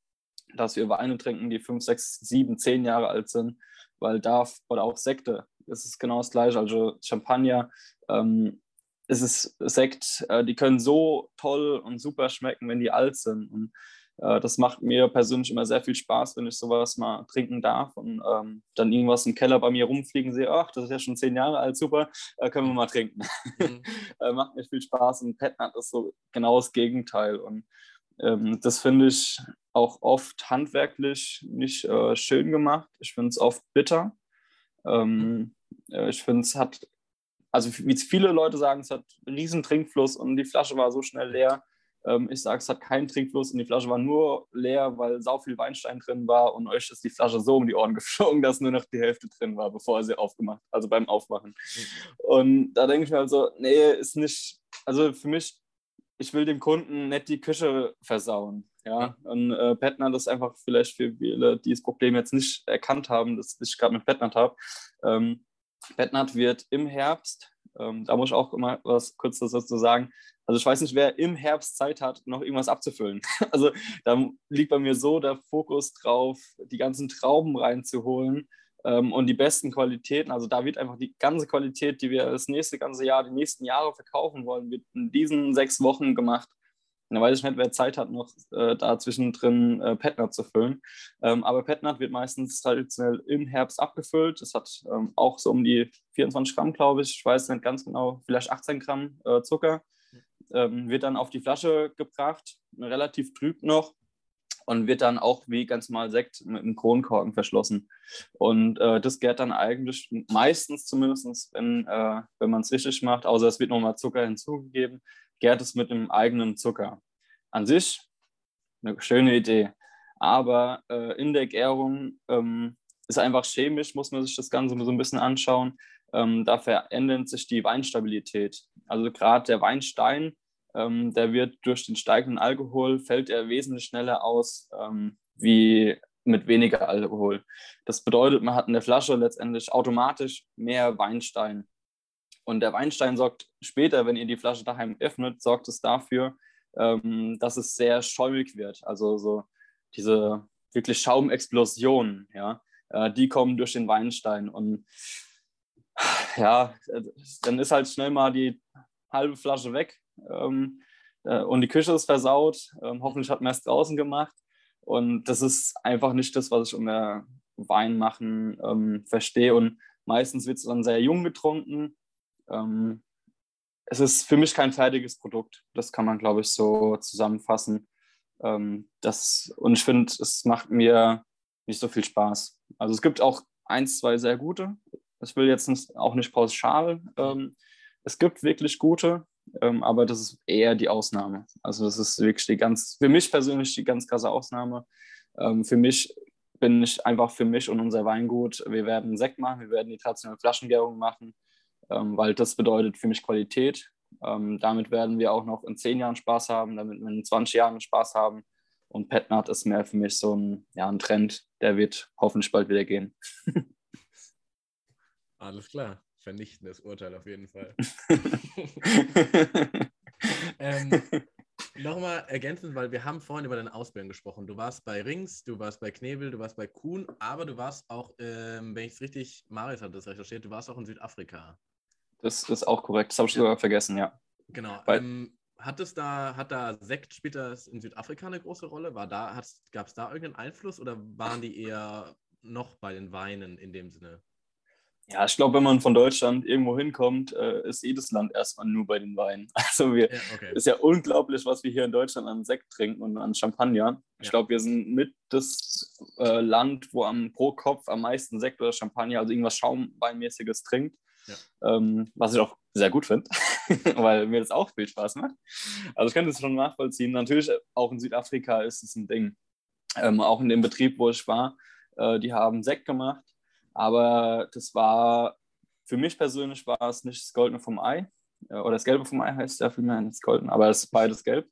dass wir Weine trinken, die fünf, sechs, sieben, zehn Jahre alt sind, weil da, oder auch Sekte, das ist genau das gleiche, also Champagner, ähm, es ist Sekt, äh, die können so toll und super schmecken, wenn die alt sind. Und das macht mir persönlich immer sehr viel Spaß, wenn ich sowas mal trinken darf und ähm, dann irgendwas im Keller bei mir rumfliegen sehe, ach, das ist ja schon zehn Jahre alt, super, äh, können wir mal trinken. Mhm. <laughs> äh, macht mir viel Spaß und Petnat ist so genau das Gegenteil und ähm, das finde ich auch oft handwerklich nicht äh, schön gemacht. Ich finde es oft bitter. Ähm, äh, ich finde es hat, also wie viele Leute sagen, es hat einen riesen Trinkfluss und die Flasche war so schnell leer. Ähm, ich sage, es hat keinen Trinkfluss und die Flasche war nur leer, weil sau viel Weinstein drin war und euch ist die Flasche so um die Ohren <laughs> geflogen, dass nur noch die Hälfte drin war, bevor er sie aufgemacht, also beim Aufmachen. Mhm. Und da denke ich mir halt so, nee, ist nicht, also für mich, ich will dem Kunden nicht die Küche versauen. Ja, und äh, Petnat ist einfach vielleicht für viele, die das Problem jetzt nicht erkannt haben, dass ich gerade mit Petnat habe. Ähm, Petnat wird im Herbst, ähm, da muss ich auch immer was kurz dazu sagen, also ich weiß nicht, wer im Herbst Zeit hat, noch irgendwas abzufüllen. <laughs> Also da liegt bei mir so der Fokus drauf, die ganzen Trauben reinzuholen ähm, und die besten Qualitäten. Also da wird einfach die ganze Qualität, die wir das nächste ganze Jahr, die nächsten Jahre verkaufen wollen, wird in diesen sechs Wochen gemacht. Und da weiß ich nicht, wer Zeit hat, noch äh, da zwischendrin äh, Petnat zu füllen. Ähm, aber Petnat wird meistens traditionell im Herbst abgefüllt. Es hat ähm, auch so um die 24 Gramm, glaube ich. Ich weiß nicht ganz genau, vielleicht 18 Gramm äh, Zucker ähm, wird dann auf die Flasche gebracht, relativ trüb noch und wird dann auch wie ganz normal Sekt mit einem Kronkorken verschlossen. Und äh, das gärt dann eigentlich meistens zumindest, wenn, äh, wenn man es richtig macht, außer es wird nochmal Zucker hinzugegeben, gärt es mit einem eigenen Zucker. An sich eine schöne Idee. Aber äh, in der Gärung ähm, ist einfach chemisch, muss man sich das Ganze so ein bisschen anschauen. Ähm, da verändert sich die Weinstabilität. Also gerade der Weinstein, ähm, der wird durch den steigenden Alkohol, fällt er wesentlich schneller aus ähm, wie mit weniger Alkohol. Das bedeutet, man hat in der Flasche letztendlich automatisch mehr Weinstein. Und der Weinstein sorgt später, wenn ihr die Flasche daheim öffnet, sorgt es dafür, ähm, dass es sehr schäumig wird. Also so diese wirklich Schaumexplosionen, ja, äh, die kommen durch den Weinstein. Und ja, äh, dann ist halt schnell mal die halbe Flasche weg ähm, äh, und die Küche ist versaut. Ähm, hoffentlich hat man es draußen gemacht. Und das ist einfach nicht das, was ich unter Wein machen ähm, verstehe. Und meistens wird es dann sehr jung getrunken. Ähm, es ist für mich kein fertiges Produkt. Das kann man, glaube ich, so zusammenfassen. Ähm, das, und ich finde, es macht mir nicht so viel Spaß. Also es gibt auch eins, zwei sehr gute. Ich will jetzt auch nicht pauschal. Ähm, es gibt wirklich gute, ähm, aber das ist eher die Ausnahme. Also das ist wirklich die ganz, für mich persönlich die ganz krasse Ausnahme. Ähm, für mich bin ich einfach für mich und unser Weingut, wir werden Sekt machen, wir werden die traditionelle Flaschengärung machen, ähm, weil das bedeutet für mich Qualität. Ähm, damit werden wir auch noch in zehn Jahren Spaß haben, damit wir in 20 Jahren Spaß haben. Und Petnat ist mehr für mich so ein, ja, ein Trend, der wird hoffentlich bald wieder gehen. <laughs> Alles klar vernichtendes Urteil auf jeden Fall. <laughs> ähm, Nochmal ergänzend, weil wir haben vorhin über deine Ausbildung gesprochen. Du warst bei Rings, du warst bei Knebel, du warst bei Kuhn, aber du warst auch, ähm, wenn ich es richtig, Marius hat das recherchiert, du warst auch in Südafrika. Das ist auch korrekt, das habe ich ja. sogar vergessen, ja. Genau. Ähm, hat es da, hat da Sekt, das in Südafrika eine große Rolle? War da, gab es da irgendeinen Einfluss oder waren die eher noch bei den Weinen in dem Sinne? Ja, ich glaube, wenn man von Deutschland irgendwo hinkommt, äh, ist jedes Land erstmal nur bei den Weinen. <laughs> Also wir ja, okay. ist ja unglaublich, was wir hier in Deutschland an Sekt trinken und an Champagner. Ich glaube, wir sind mit das äh, Land, wo am pro Kopf am meisten Sekt oder Champagner, also irgendwas Schaumweinmäßiges trinkt. Ja. Ähm, was ich auch sehr gut finde, <laughs> weil mir das auch viel Spaß macht. Also ich kann das schon nachvollziehen. Natürlich auch in Südafrika ist es ein Ding. Ähm, auch in dem Betrieb, wo ich war, äh, die haben Sekt gemacht aber das war, für mich persönlich war es nicht das Goldene vom Ei. Äh, oder das Gelbe vom Ei heißt ja vielmehr nicht das Goldene, aber es ist beides gelb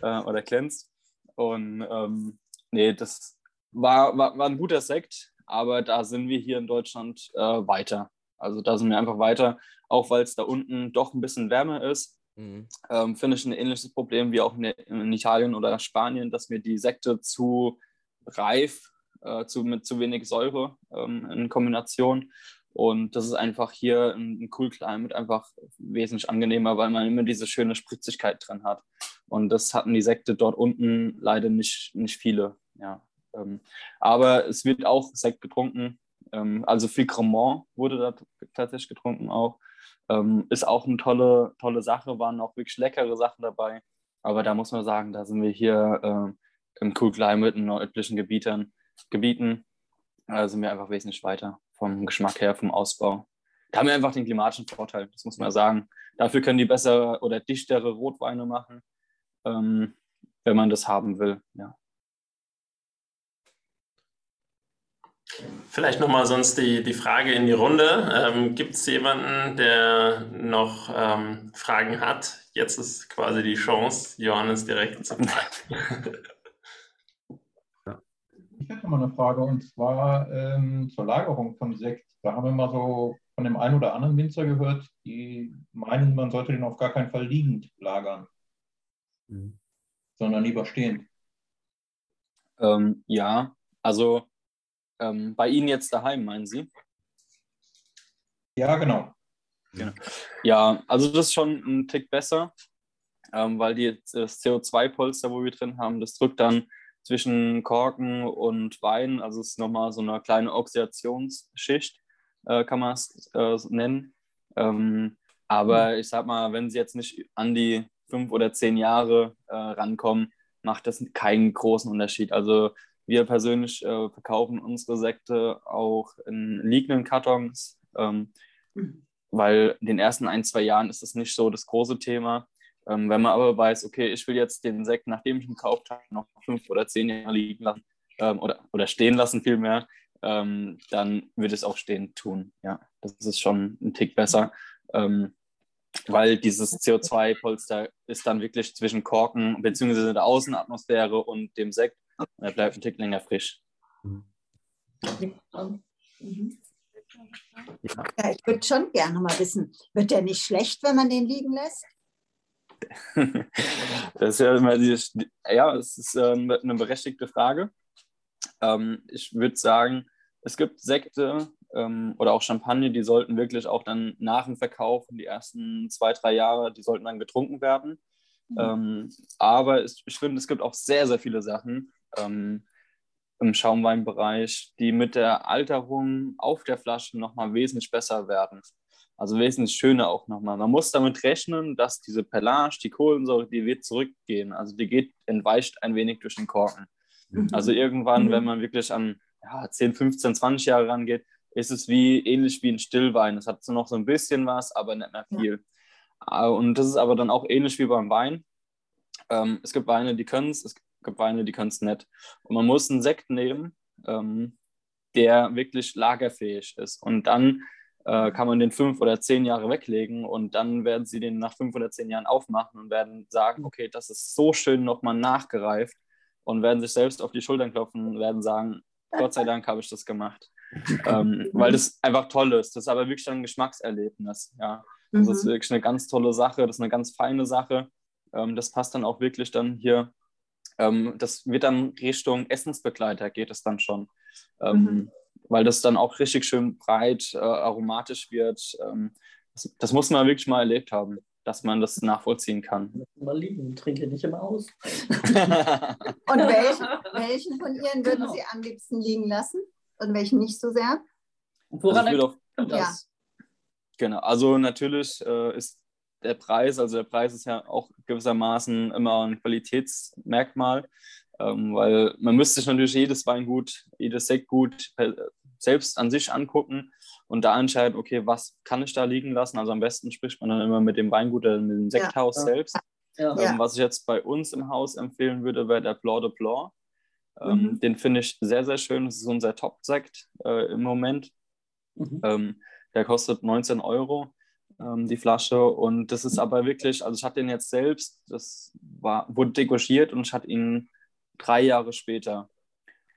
äh, oder glänzt. Und ähm, nee, das war, war, war ein guter Sekt, aber da sind wir hier in Deutschland äh, weiter. Also da sind wir einfach weiter, auch weil es da unten doch ein bisschen wärmer ist. Mhm. Ähm, Finde ich ein ähnliches Problem wie auch in, in, Italien oder Spanien, dass mir die Sekte zu reif äh, zu, mit zu wenig Säure ähm, in Kombination. Und das ist einfach hier ein, Cool Climate einfach wesentlich angenehmer, weil man immer diese schöne Spritzigkeit drin hat. Und das hatten die Sekte dort unten leider nicht, nicht viele. Ja. Ähm, aber es wird auch Sekt getrunken. Ähm, also viel Cremant wurde da tatsächlich getrunken auch. Ähm, ist auch eine tolle, tolle Sache, waren auch wirklich leckere Sachen dabei. Aber da muss man sagen, da sind wir hier äh, im Cool Climate in nördlichen Gebieten Gebieten äh, sind wir einfach wesentlich weiter vom Geschmack her, vom Ausbau. Da haben wir einfach den klimatischen Vorteil, das muss man sagen. Dafür können die bessere oder dichtere Rotweine machen, ähm, wenn man das haben will. Ja. Vielleicht nochmal sonst die, die Frage in die Runde. Ähm, Gibt es jemanden, der noch ähm, Fragen hat? Jetzt ist quasi die Chance, Johannes direkt zu fragen. <laughs> Hätte mal eine Frage und zwar ähm, zur Lagerung von Sekt. Da haben wir mal so von dem einen oder anderen Winzer gehört, die meinen, man sollte den auf gar keinen Fall liegend lagern, mhm. sondern lieber stehend. Ähm, ja, also ähm, bei Ihnen jetzt daheim, meinen Sie? Ja, genau. genau. Ja, also das ist schon ein Tick besser, ähm, weil die, das CO2-Polster, wo wir drin haben, das drückt dann zwischen Korken und Wein. Also es ist nochmal so eine kleine Oxidationsschicht, äh, kann man es äh, nennen. Ähm, aber mhm. ich sag mal, wenn sie jetzt nicht an die fünf oder zehn Jahre äh, rankommen, macht das keinen großen Unterschied. Also wir persönlich äh, verkaufen unsere Sekte auch in liegenden Kartons, ähm, mhm. weil in den ersten ein, zwei Jahren ist das nicht so das große Thema. Ähm, wenn man aber weiß, okay, ich will jetzt den Sekt, nachdem ich ihn gekauft habe, noch fünf oder zehn Jahre liegen lassen ähm, oder, oder stehen lassen vielmehr, ähm, dann würde es auch stehen tun. Ja, das ist schon ein Tick besser, ähm, weil dieses CO2-Polster ist dann wirklich zwischen Korken bzw. der Außenatmosphäre und dem Sekt. Er bleibt ein Tick länger frisch. Ja ich würde schon gerne mal wissen, wird der nicht schlecht, wenn man den liegen lässt? <laughs> das ist ja immer die, ja, es ist ähm, eine berechtigte Frage. Ähm, ich würde sagen, es gibt Sekte ähm, oder auch Champagner, die sollten wirklich auch dann nach dem Verkauf, die ersten zwei, drei Jahre, die sollten dann getrunken werden. Mhm. Aber ich finde, es gibt auch sehr, sehr viele Sachen im Schaumweinbereich, die mit der Alterung auf der Flasche nochmal wesentlich besser werden. Also wesentlich schöner auch nochmal. Man muss damit rechnen, dass diese Pelage, die Kohlensäure, die wird zurückgehen. Also die geht, entweicht ein wenig durch den Korken. Mhm. Also irgendwann, mhm. wenn man wirklich an ja, 10, 15, 20 Jahre rangeht, ist es wie ähnlich wie ein Stillwein. Es hat so noch so ein bisschen was, aber nicht mehr viel. Ja. Und das ist aber dann auch ähnlich wie beim Wein. Ähm, es gibt Weine, die können es, es gibt Weine, die können es nicht. Und man muss einen Sekt nehmen, ähm, der wirklich lagerfähig ist. Und dann äh, kann man den fünf oder zehn Jahre weglegen und dann werden sie den nach fünf oder zehn Jahren aufmachen und werden sagen, okay, das ist so schön nochmal nachgereift und werden sich selbst auf die Schultern klopfen und werden sagen, Gott sei Dank habe ich das gemacht. <laughs> ähm, weil das einfach toll ist. Das ist aber wirklich ein Geschmackserlebnis. Ja. Das ist mhm. wirklich eine ganz tolle Sache, das ist eine ganz feine Sache. Ähm, das passt dann auch wirklich dann hier. Ähm, das wird dann Richtung Essensbegleiter, geht es dann schon. Ähm, mhm weil das dann auch richtig schön breit, äh, aromatisch wird. Ähm, das, das, muss man wirklich mal erlebt haben, dass man das nachvollziehen kann. Mal lieben, trinke nicht immer aus. <laughs> Und welchen, welchen von Ihren würden Sie am liebsten liegen lassen? Und welchen nicht so sehr? Woran also das? Ja. Genau, also natürlich äh, ist der Preis, also der Preis ist ja auch gewissermaßen immer ein Qualitätsmerkmal. Ähm, weil man müsste sich natürlich jedes Weingut, jedes Sektgut selbst an sich angucken und da entscheiden, okay, was kann ich da liegen lassen? Also am besten spricht man dann immer mit dem Weingut oder mit dem Sekthaus ja. selbst. Ja. Ähm, was ich jetzt bei uns im Haus empfehlen würde, wäre der Blanc de Blanc. Ähm, mhm. Den finde ich sehr, sehr schön. Das ist unser Top-Sekt äh, im Moment. Mhm. Ähm, der kostet 19 Euro, ähm, die Flasche. Und das ist aber wirklich, also ich hatte den jetzt selbst, das war, wurde degorgiert und ich hatte ihn drei Jahre später.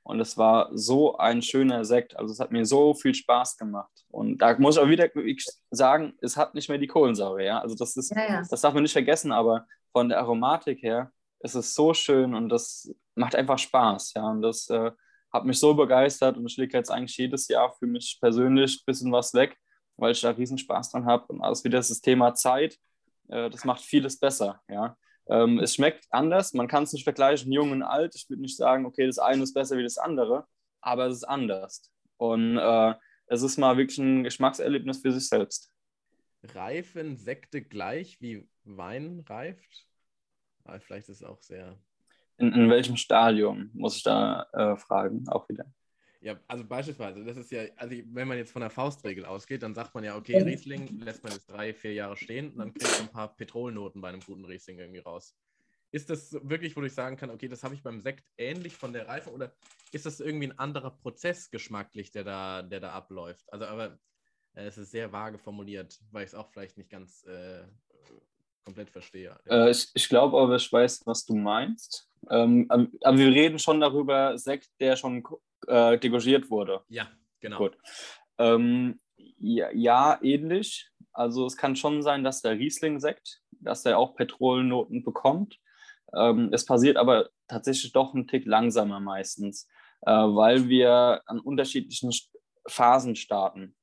Und es war so ein schöner Sekt. Also es hat mir so viel Spaß gemacht. Und da muss ich auch wieder sagen, es hat nicht mehr die Kohlensäure. Ja? Also das ist, ja, ja. das darf man nicht vergessen, aber von der Aromatik her ist es so schön und das macht einfach Spaß. Ja? Und das äh, hat mich so begeistert und ich lege jetzt eigentlich jedes Jahr für mich persönlich ein bisschen was weg, weil ich da riesen Spaß dran habe. Und alles wieder das Thema Zeit, äh, das macht vieles besser. Ja? Ähm, es schmeckt anders, man kann es nicht vergleichen, jung und alt. Ich würde nicht sagen, okay, das eine ist besser wie das andere, aber es ist anders. Und äh, es ist mal wirklich ein Geschmackserlebnis für sich selbst. Reifen Sekte gleich wie Wein reift? Aber vielleicht ist es auch sehr. In, in welchem Stadium muss ich da äh, fragen, auch wieder? Ja, also beispielsweise, das ist ja, also wenn man jetzt von der Faustregel ausgeht, dann sagt man ja, okay, Riesling lässt man jetzt drei, vier Jahre stehen und dann kriegt man ein paar Petrolnoten bei einem guten Riesling irgendwie raus. Ist das wirklich, wo ich sagen kann, okay, das habe ich beim Sekt ähnlich von der Reife oder ist das irgendwie ein anderer Prozess geschmacklich, der da, der da abläuft? Also, aber äh, es ist sehr vage formuliert, weil ich es auch vielleicht nicht ganz äh, komplett verstehe. Äh, ich, ich glaube aber, ich weiß, was du meinst. Ähm, aber wir reden schon darüber, Sekt, der schon äh, degorgiert wurde. Ja, genau. Gut. Ähm, ja, ja, ähnlich. Also es kann schon sein, dass der Riesling-Sekt, dass er auch Petrolnoten bekommt. Ähm, es passiert aber tatsächlich doch einen Tick langsamer meistens, äh, weil wir an unterschiedlichen Phasen starten.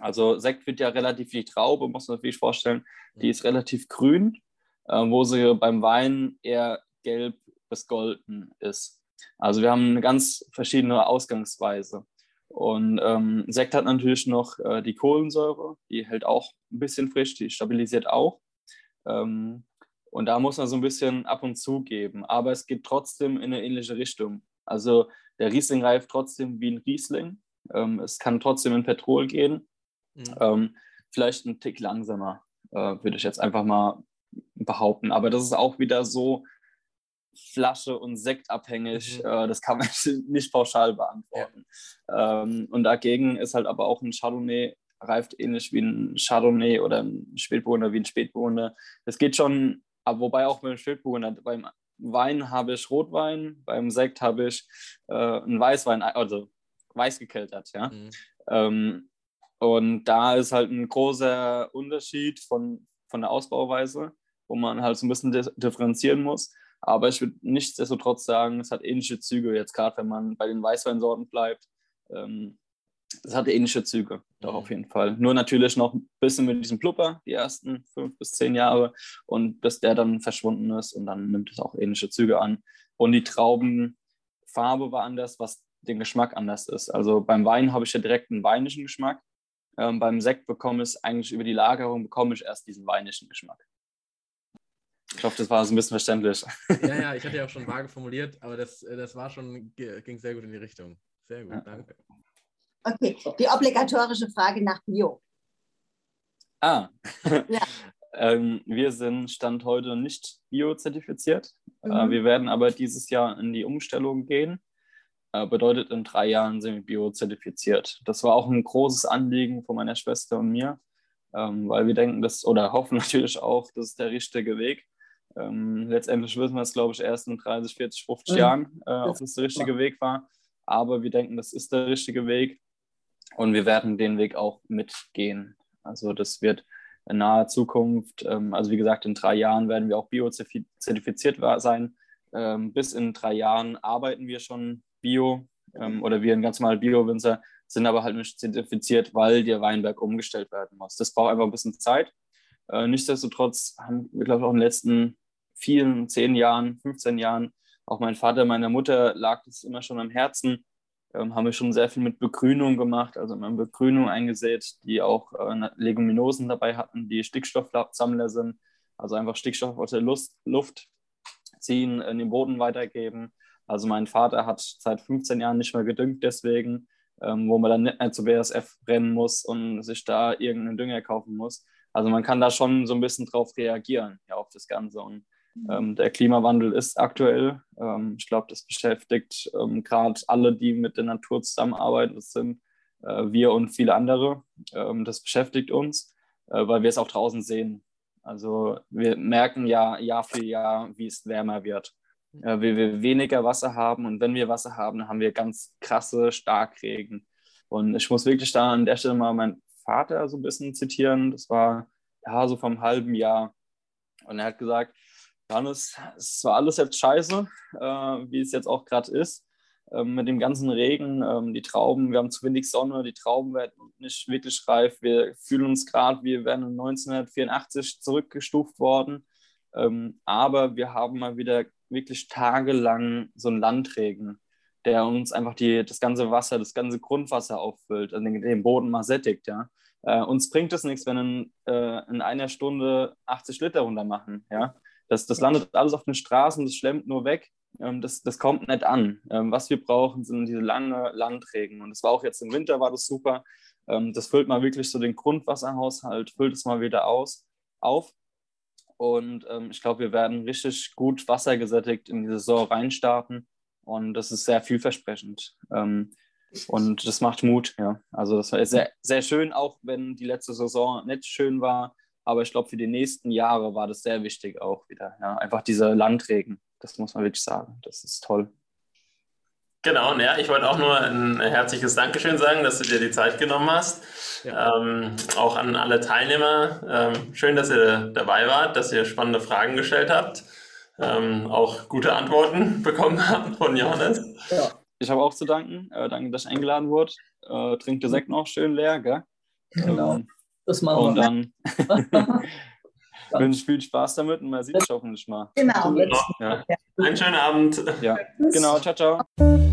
Also Sekt wird ja relativ die Traube, muss man sich vorstellen, die ist relativ grün, äh, wo sie beim Wein eher gelb bis golden ist. Also wir haben eine ganz verschiedene Ausgangsweise. Und ähm, Sekt hat natürlich noch äh, die Kohlensäure, die hält auch ein bisschen frisch, die stabilisiert auch. Ähm, und da muss man so ein bisschen ab und zu geben. Aber es geht trotzdem in eine ähnliche Richtung. Also der Riesling reift trotzdem wie ein Riesling. Ähm, es kann trotzdem in Petrol gehen. Mhm. Ähm, vielleicht ein Tick langsamer, äh, würde ich jetzt einfach mal behaupten. Aber das ist auch wieder so Flasche und Sekt abhängig. Mhm. Äh, das kann man <laughs> nicht pauschal beantworten. Ja. Ähm, und dagegen ist halt aber auch ein Chardonnay reift ähnlich wie ein Chardonnay oder ein Spätburgunder wie ein Spätburgunder. Das geht schon, aber wobei auch beim Spätburgunder, beim Wein habe ich Rotwein, beim Sekt habe ich äh, einen Weißwein, also weiß gekeltert, ja. Mhm. Ähm, Und da ist halt ein großer Unterschied von, von der Ausbauweise, wo man halt so ein bisschen differenzieren muss. Aber ich würde nichtsdestotrotz sagen, es hat ähnliche Züge, jetzt gerade wenn man bei den Weißweinsorten bleibt. Ähm, es hat ähnliche Züge, doch auf jeden Fall. Nur natürlich noch ein bisschen mit diesem Plupper, die ersten fünf bis zehn Jahre, und bis der dann verschwunden ist und dann nimmt es auch ähnliche Züge an. Und die Traubenfarbe war anders, was den Geschmack anders ist. Also beim Wein habe ich ja direkt einen weinischen Geschmack. Ähm, beim Sekt bekomme ich eigentlich über die Lagerung bekomme ich erst diesen weinischen Geschmack. Ich hoffe, das war so ein bisschen verständlich. Ja, ja, <laughs> ich hatte ja auch schon vage formuliert, aber das, äh, das war schon, ging sehr gut in die Richtung. Sehr gut, ja. danke. Okay, die obligatorische Frage nach Bio. Ah, ja. <laughs> ähm, wir sind Stand heute nicht Bio-zertifiziert. Äh, mhm. Äh, wir werden aber dieses Jahr in die Umstellung gehen. Äh, bedeutet, in drei Jahren sind wir Bio-zertifiziert. Das war auch ein großes Anliegen von meiner Schwester und mir, ähm, weil wir denken, dass, oder hoffen <laughs> natürlich auch, das ist der richtige Weg. Ähm, letztendlich wissen wir es, glaube ich, erst in 30, 40, 50 mhm. Jahren, äh, ob es der richtige Weg war. Aber wir denken, das ist der richtige Weg und wir werden den Weg auch mitgehen. Also das wird in naher Zukunft, ähm, also wie gesagt, in drei Jahren werden wir auch bio-zertifiziert sein. Ähm, bis in drei Jahren arbeiten wir schon bio ähm, oder wir ein ganz normal Bio-Winzer, sind aber halt nicht zertifiziert, weil der Weinberg umgestellt werden muss. Das braucht einfach ein bisschen Zeit. Äh, nichtsdestotrotz haben wir, glaube ich, auch in den letzten vielen, zehn Jahren, 15 Jahren, auch mein Vater, meiner Mutter lag das immer schon am Herzen, ähm, haben wir schon sehr viel mit Begrünung gemacht, also immer Begrünung eingesät, die auch äh, Leguminosen dabei hatten, die Stickstoffsammler sind, also einfach Stickstoff aus der Lust, Luft ziehen, in den Boden weitergeben. Also mein Vater hat seit 15 Jahren nicht mehr gedüngt, deswegen, ähm, wo man dann nicht mehr zu BSF rennen muss und sich da irgendeinen Dünger kaufen muss. Also man kann da schon so ein bisschen drauf reagieren, ja, auf das Ganze. Und ähm, der Klimawandel ist aktuell. Ähm, ich glaube, das beschäftigt ähm, gerade alle, die mit der Natur zusammenarbeiten. Das sind äh, wir und viele andere. Ähm, das beschäftigt uns, äh, weil wir es auch draußen sehen. Also wir merken ja Jahr für Jahr, wie es wärmer wird. Äh, wie wir weniger Wasser haben und wenn wir Wasser haben, haben wir ganz krasse Starkregen. Und ich muss wirklich da an der Stelle mal meinen Vater so ein bisschen zitieren. Das war ja so vom halben Jahr. Und er hat gesagt, Johannes, es war alles jetzt scheiße, äh, wie es jetzt auch gerade ist. Ähm, mit dem ganzen Regen, ähm, die Trauben, wir haben zu wenig Sonne, die Trauben werden nicht wirklich reif. Wir fühlen uns gerade, wir wären 1984 zurückgestuft worden. Ähm, aber wir haben mal wieder wirklich tagelang so einen Landregen, der uns einfach die, das ganze Wasser, das ganze Grundwasser auffüllt, also den, den Boden mal sättigt. Ja? Äh, uns bringt es nichts, wenn in, äh, in einer Stunde 80 Liter runter machen. Ja? Das, das landet alles auf den Straßen, das schlemmt nur weg. Ähm, das, das kommt nicht an. Ähm, was wir brauchen, sind diese lange Landregen. Und das war auch jetzt im Winter, war das super. Ähm, das füllt mal wirklich so den Grundwasserhaushalt, füllt es mal wieder aus, auf. Und ich glaube, wir werden richtig gut wassergesättigt in die Saison reinstarten. Und das ist sehr vielversprechend. Und das macht Mut, ja. Also das war sehr, sehr schön, auch wenn die letzte Saison nicht schön war. Aber ich glaube, für die nächsten Jahre war das sehr wichtig auch wieder. Ja. Einfach diese Landregen, das muss man wirklich sagen. Das ist toll. Genau, ja, ich wollte auch nur ein herzliches Dankeschön sagen, dass du dir die Zeit genommen hast. Ja. Ähm, auch an alle Teilnehmer. Ähm, schön, dass ihr dabei wart, dass ihr spannende Fragen gestellt habt. Ähm, auch gute Antworten <laughs> bekommen habt von Johannes. Ja. Ich habe auch zu danken. Äh, danke, dass ich eingeladen wurde. Äh, trinkt der Sekt noch schön leer, gell? Genau. Das machen und wir. Und dann <laughs> wünsche ich viel Spaß damit und man sieht sich hoffentlich mal. Genau. Ja. Einen schönen Abend. Ja, genau. Ciao, ciao.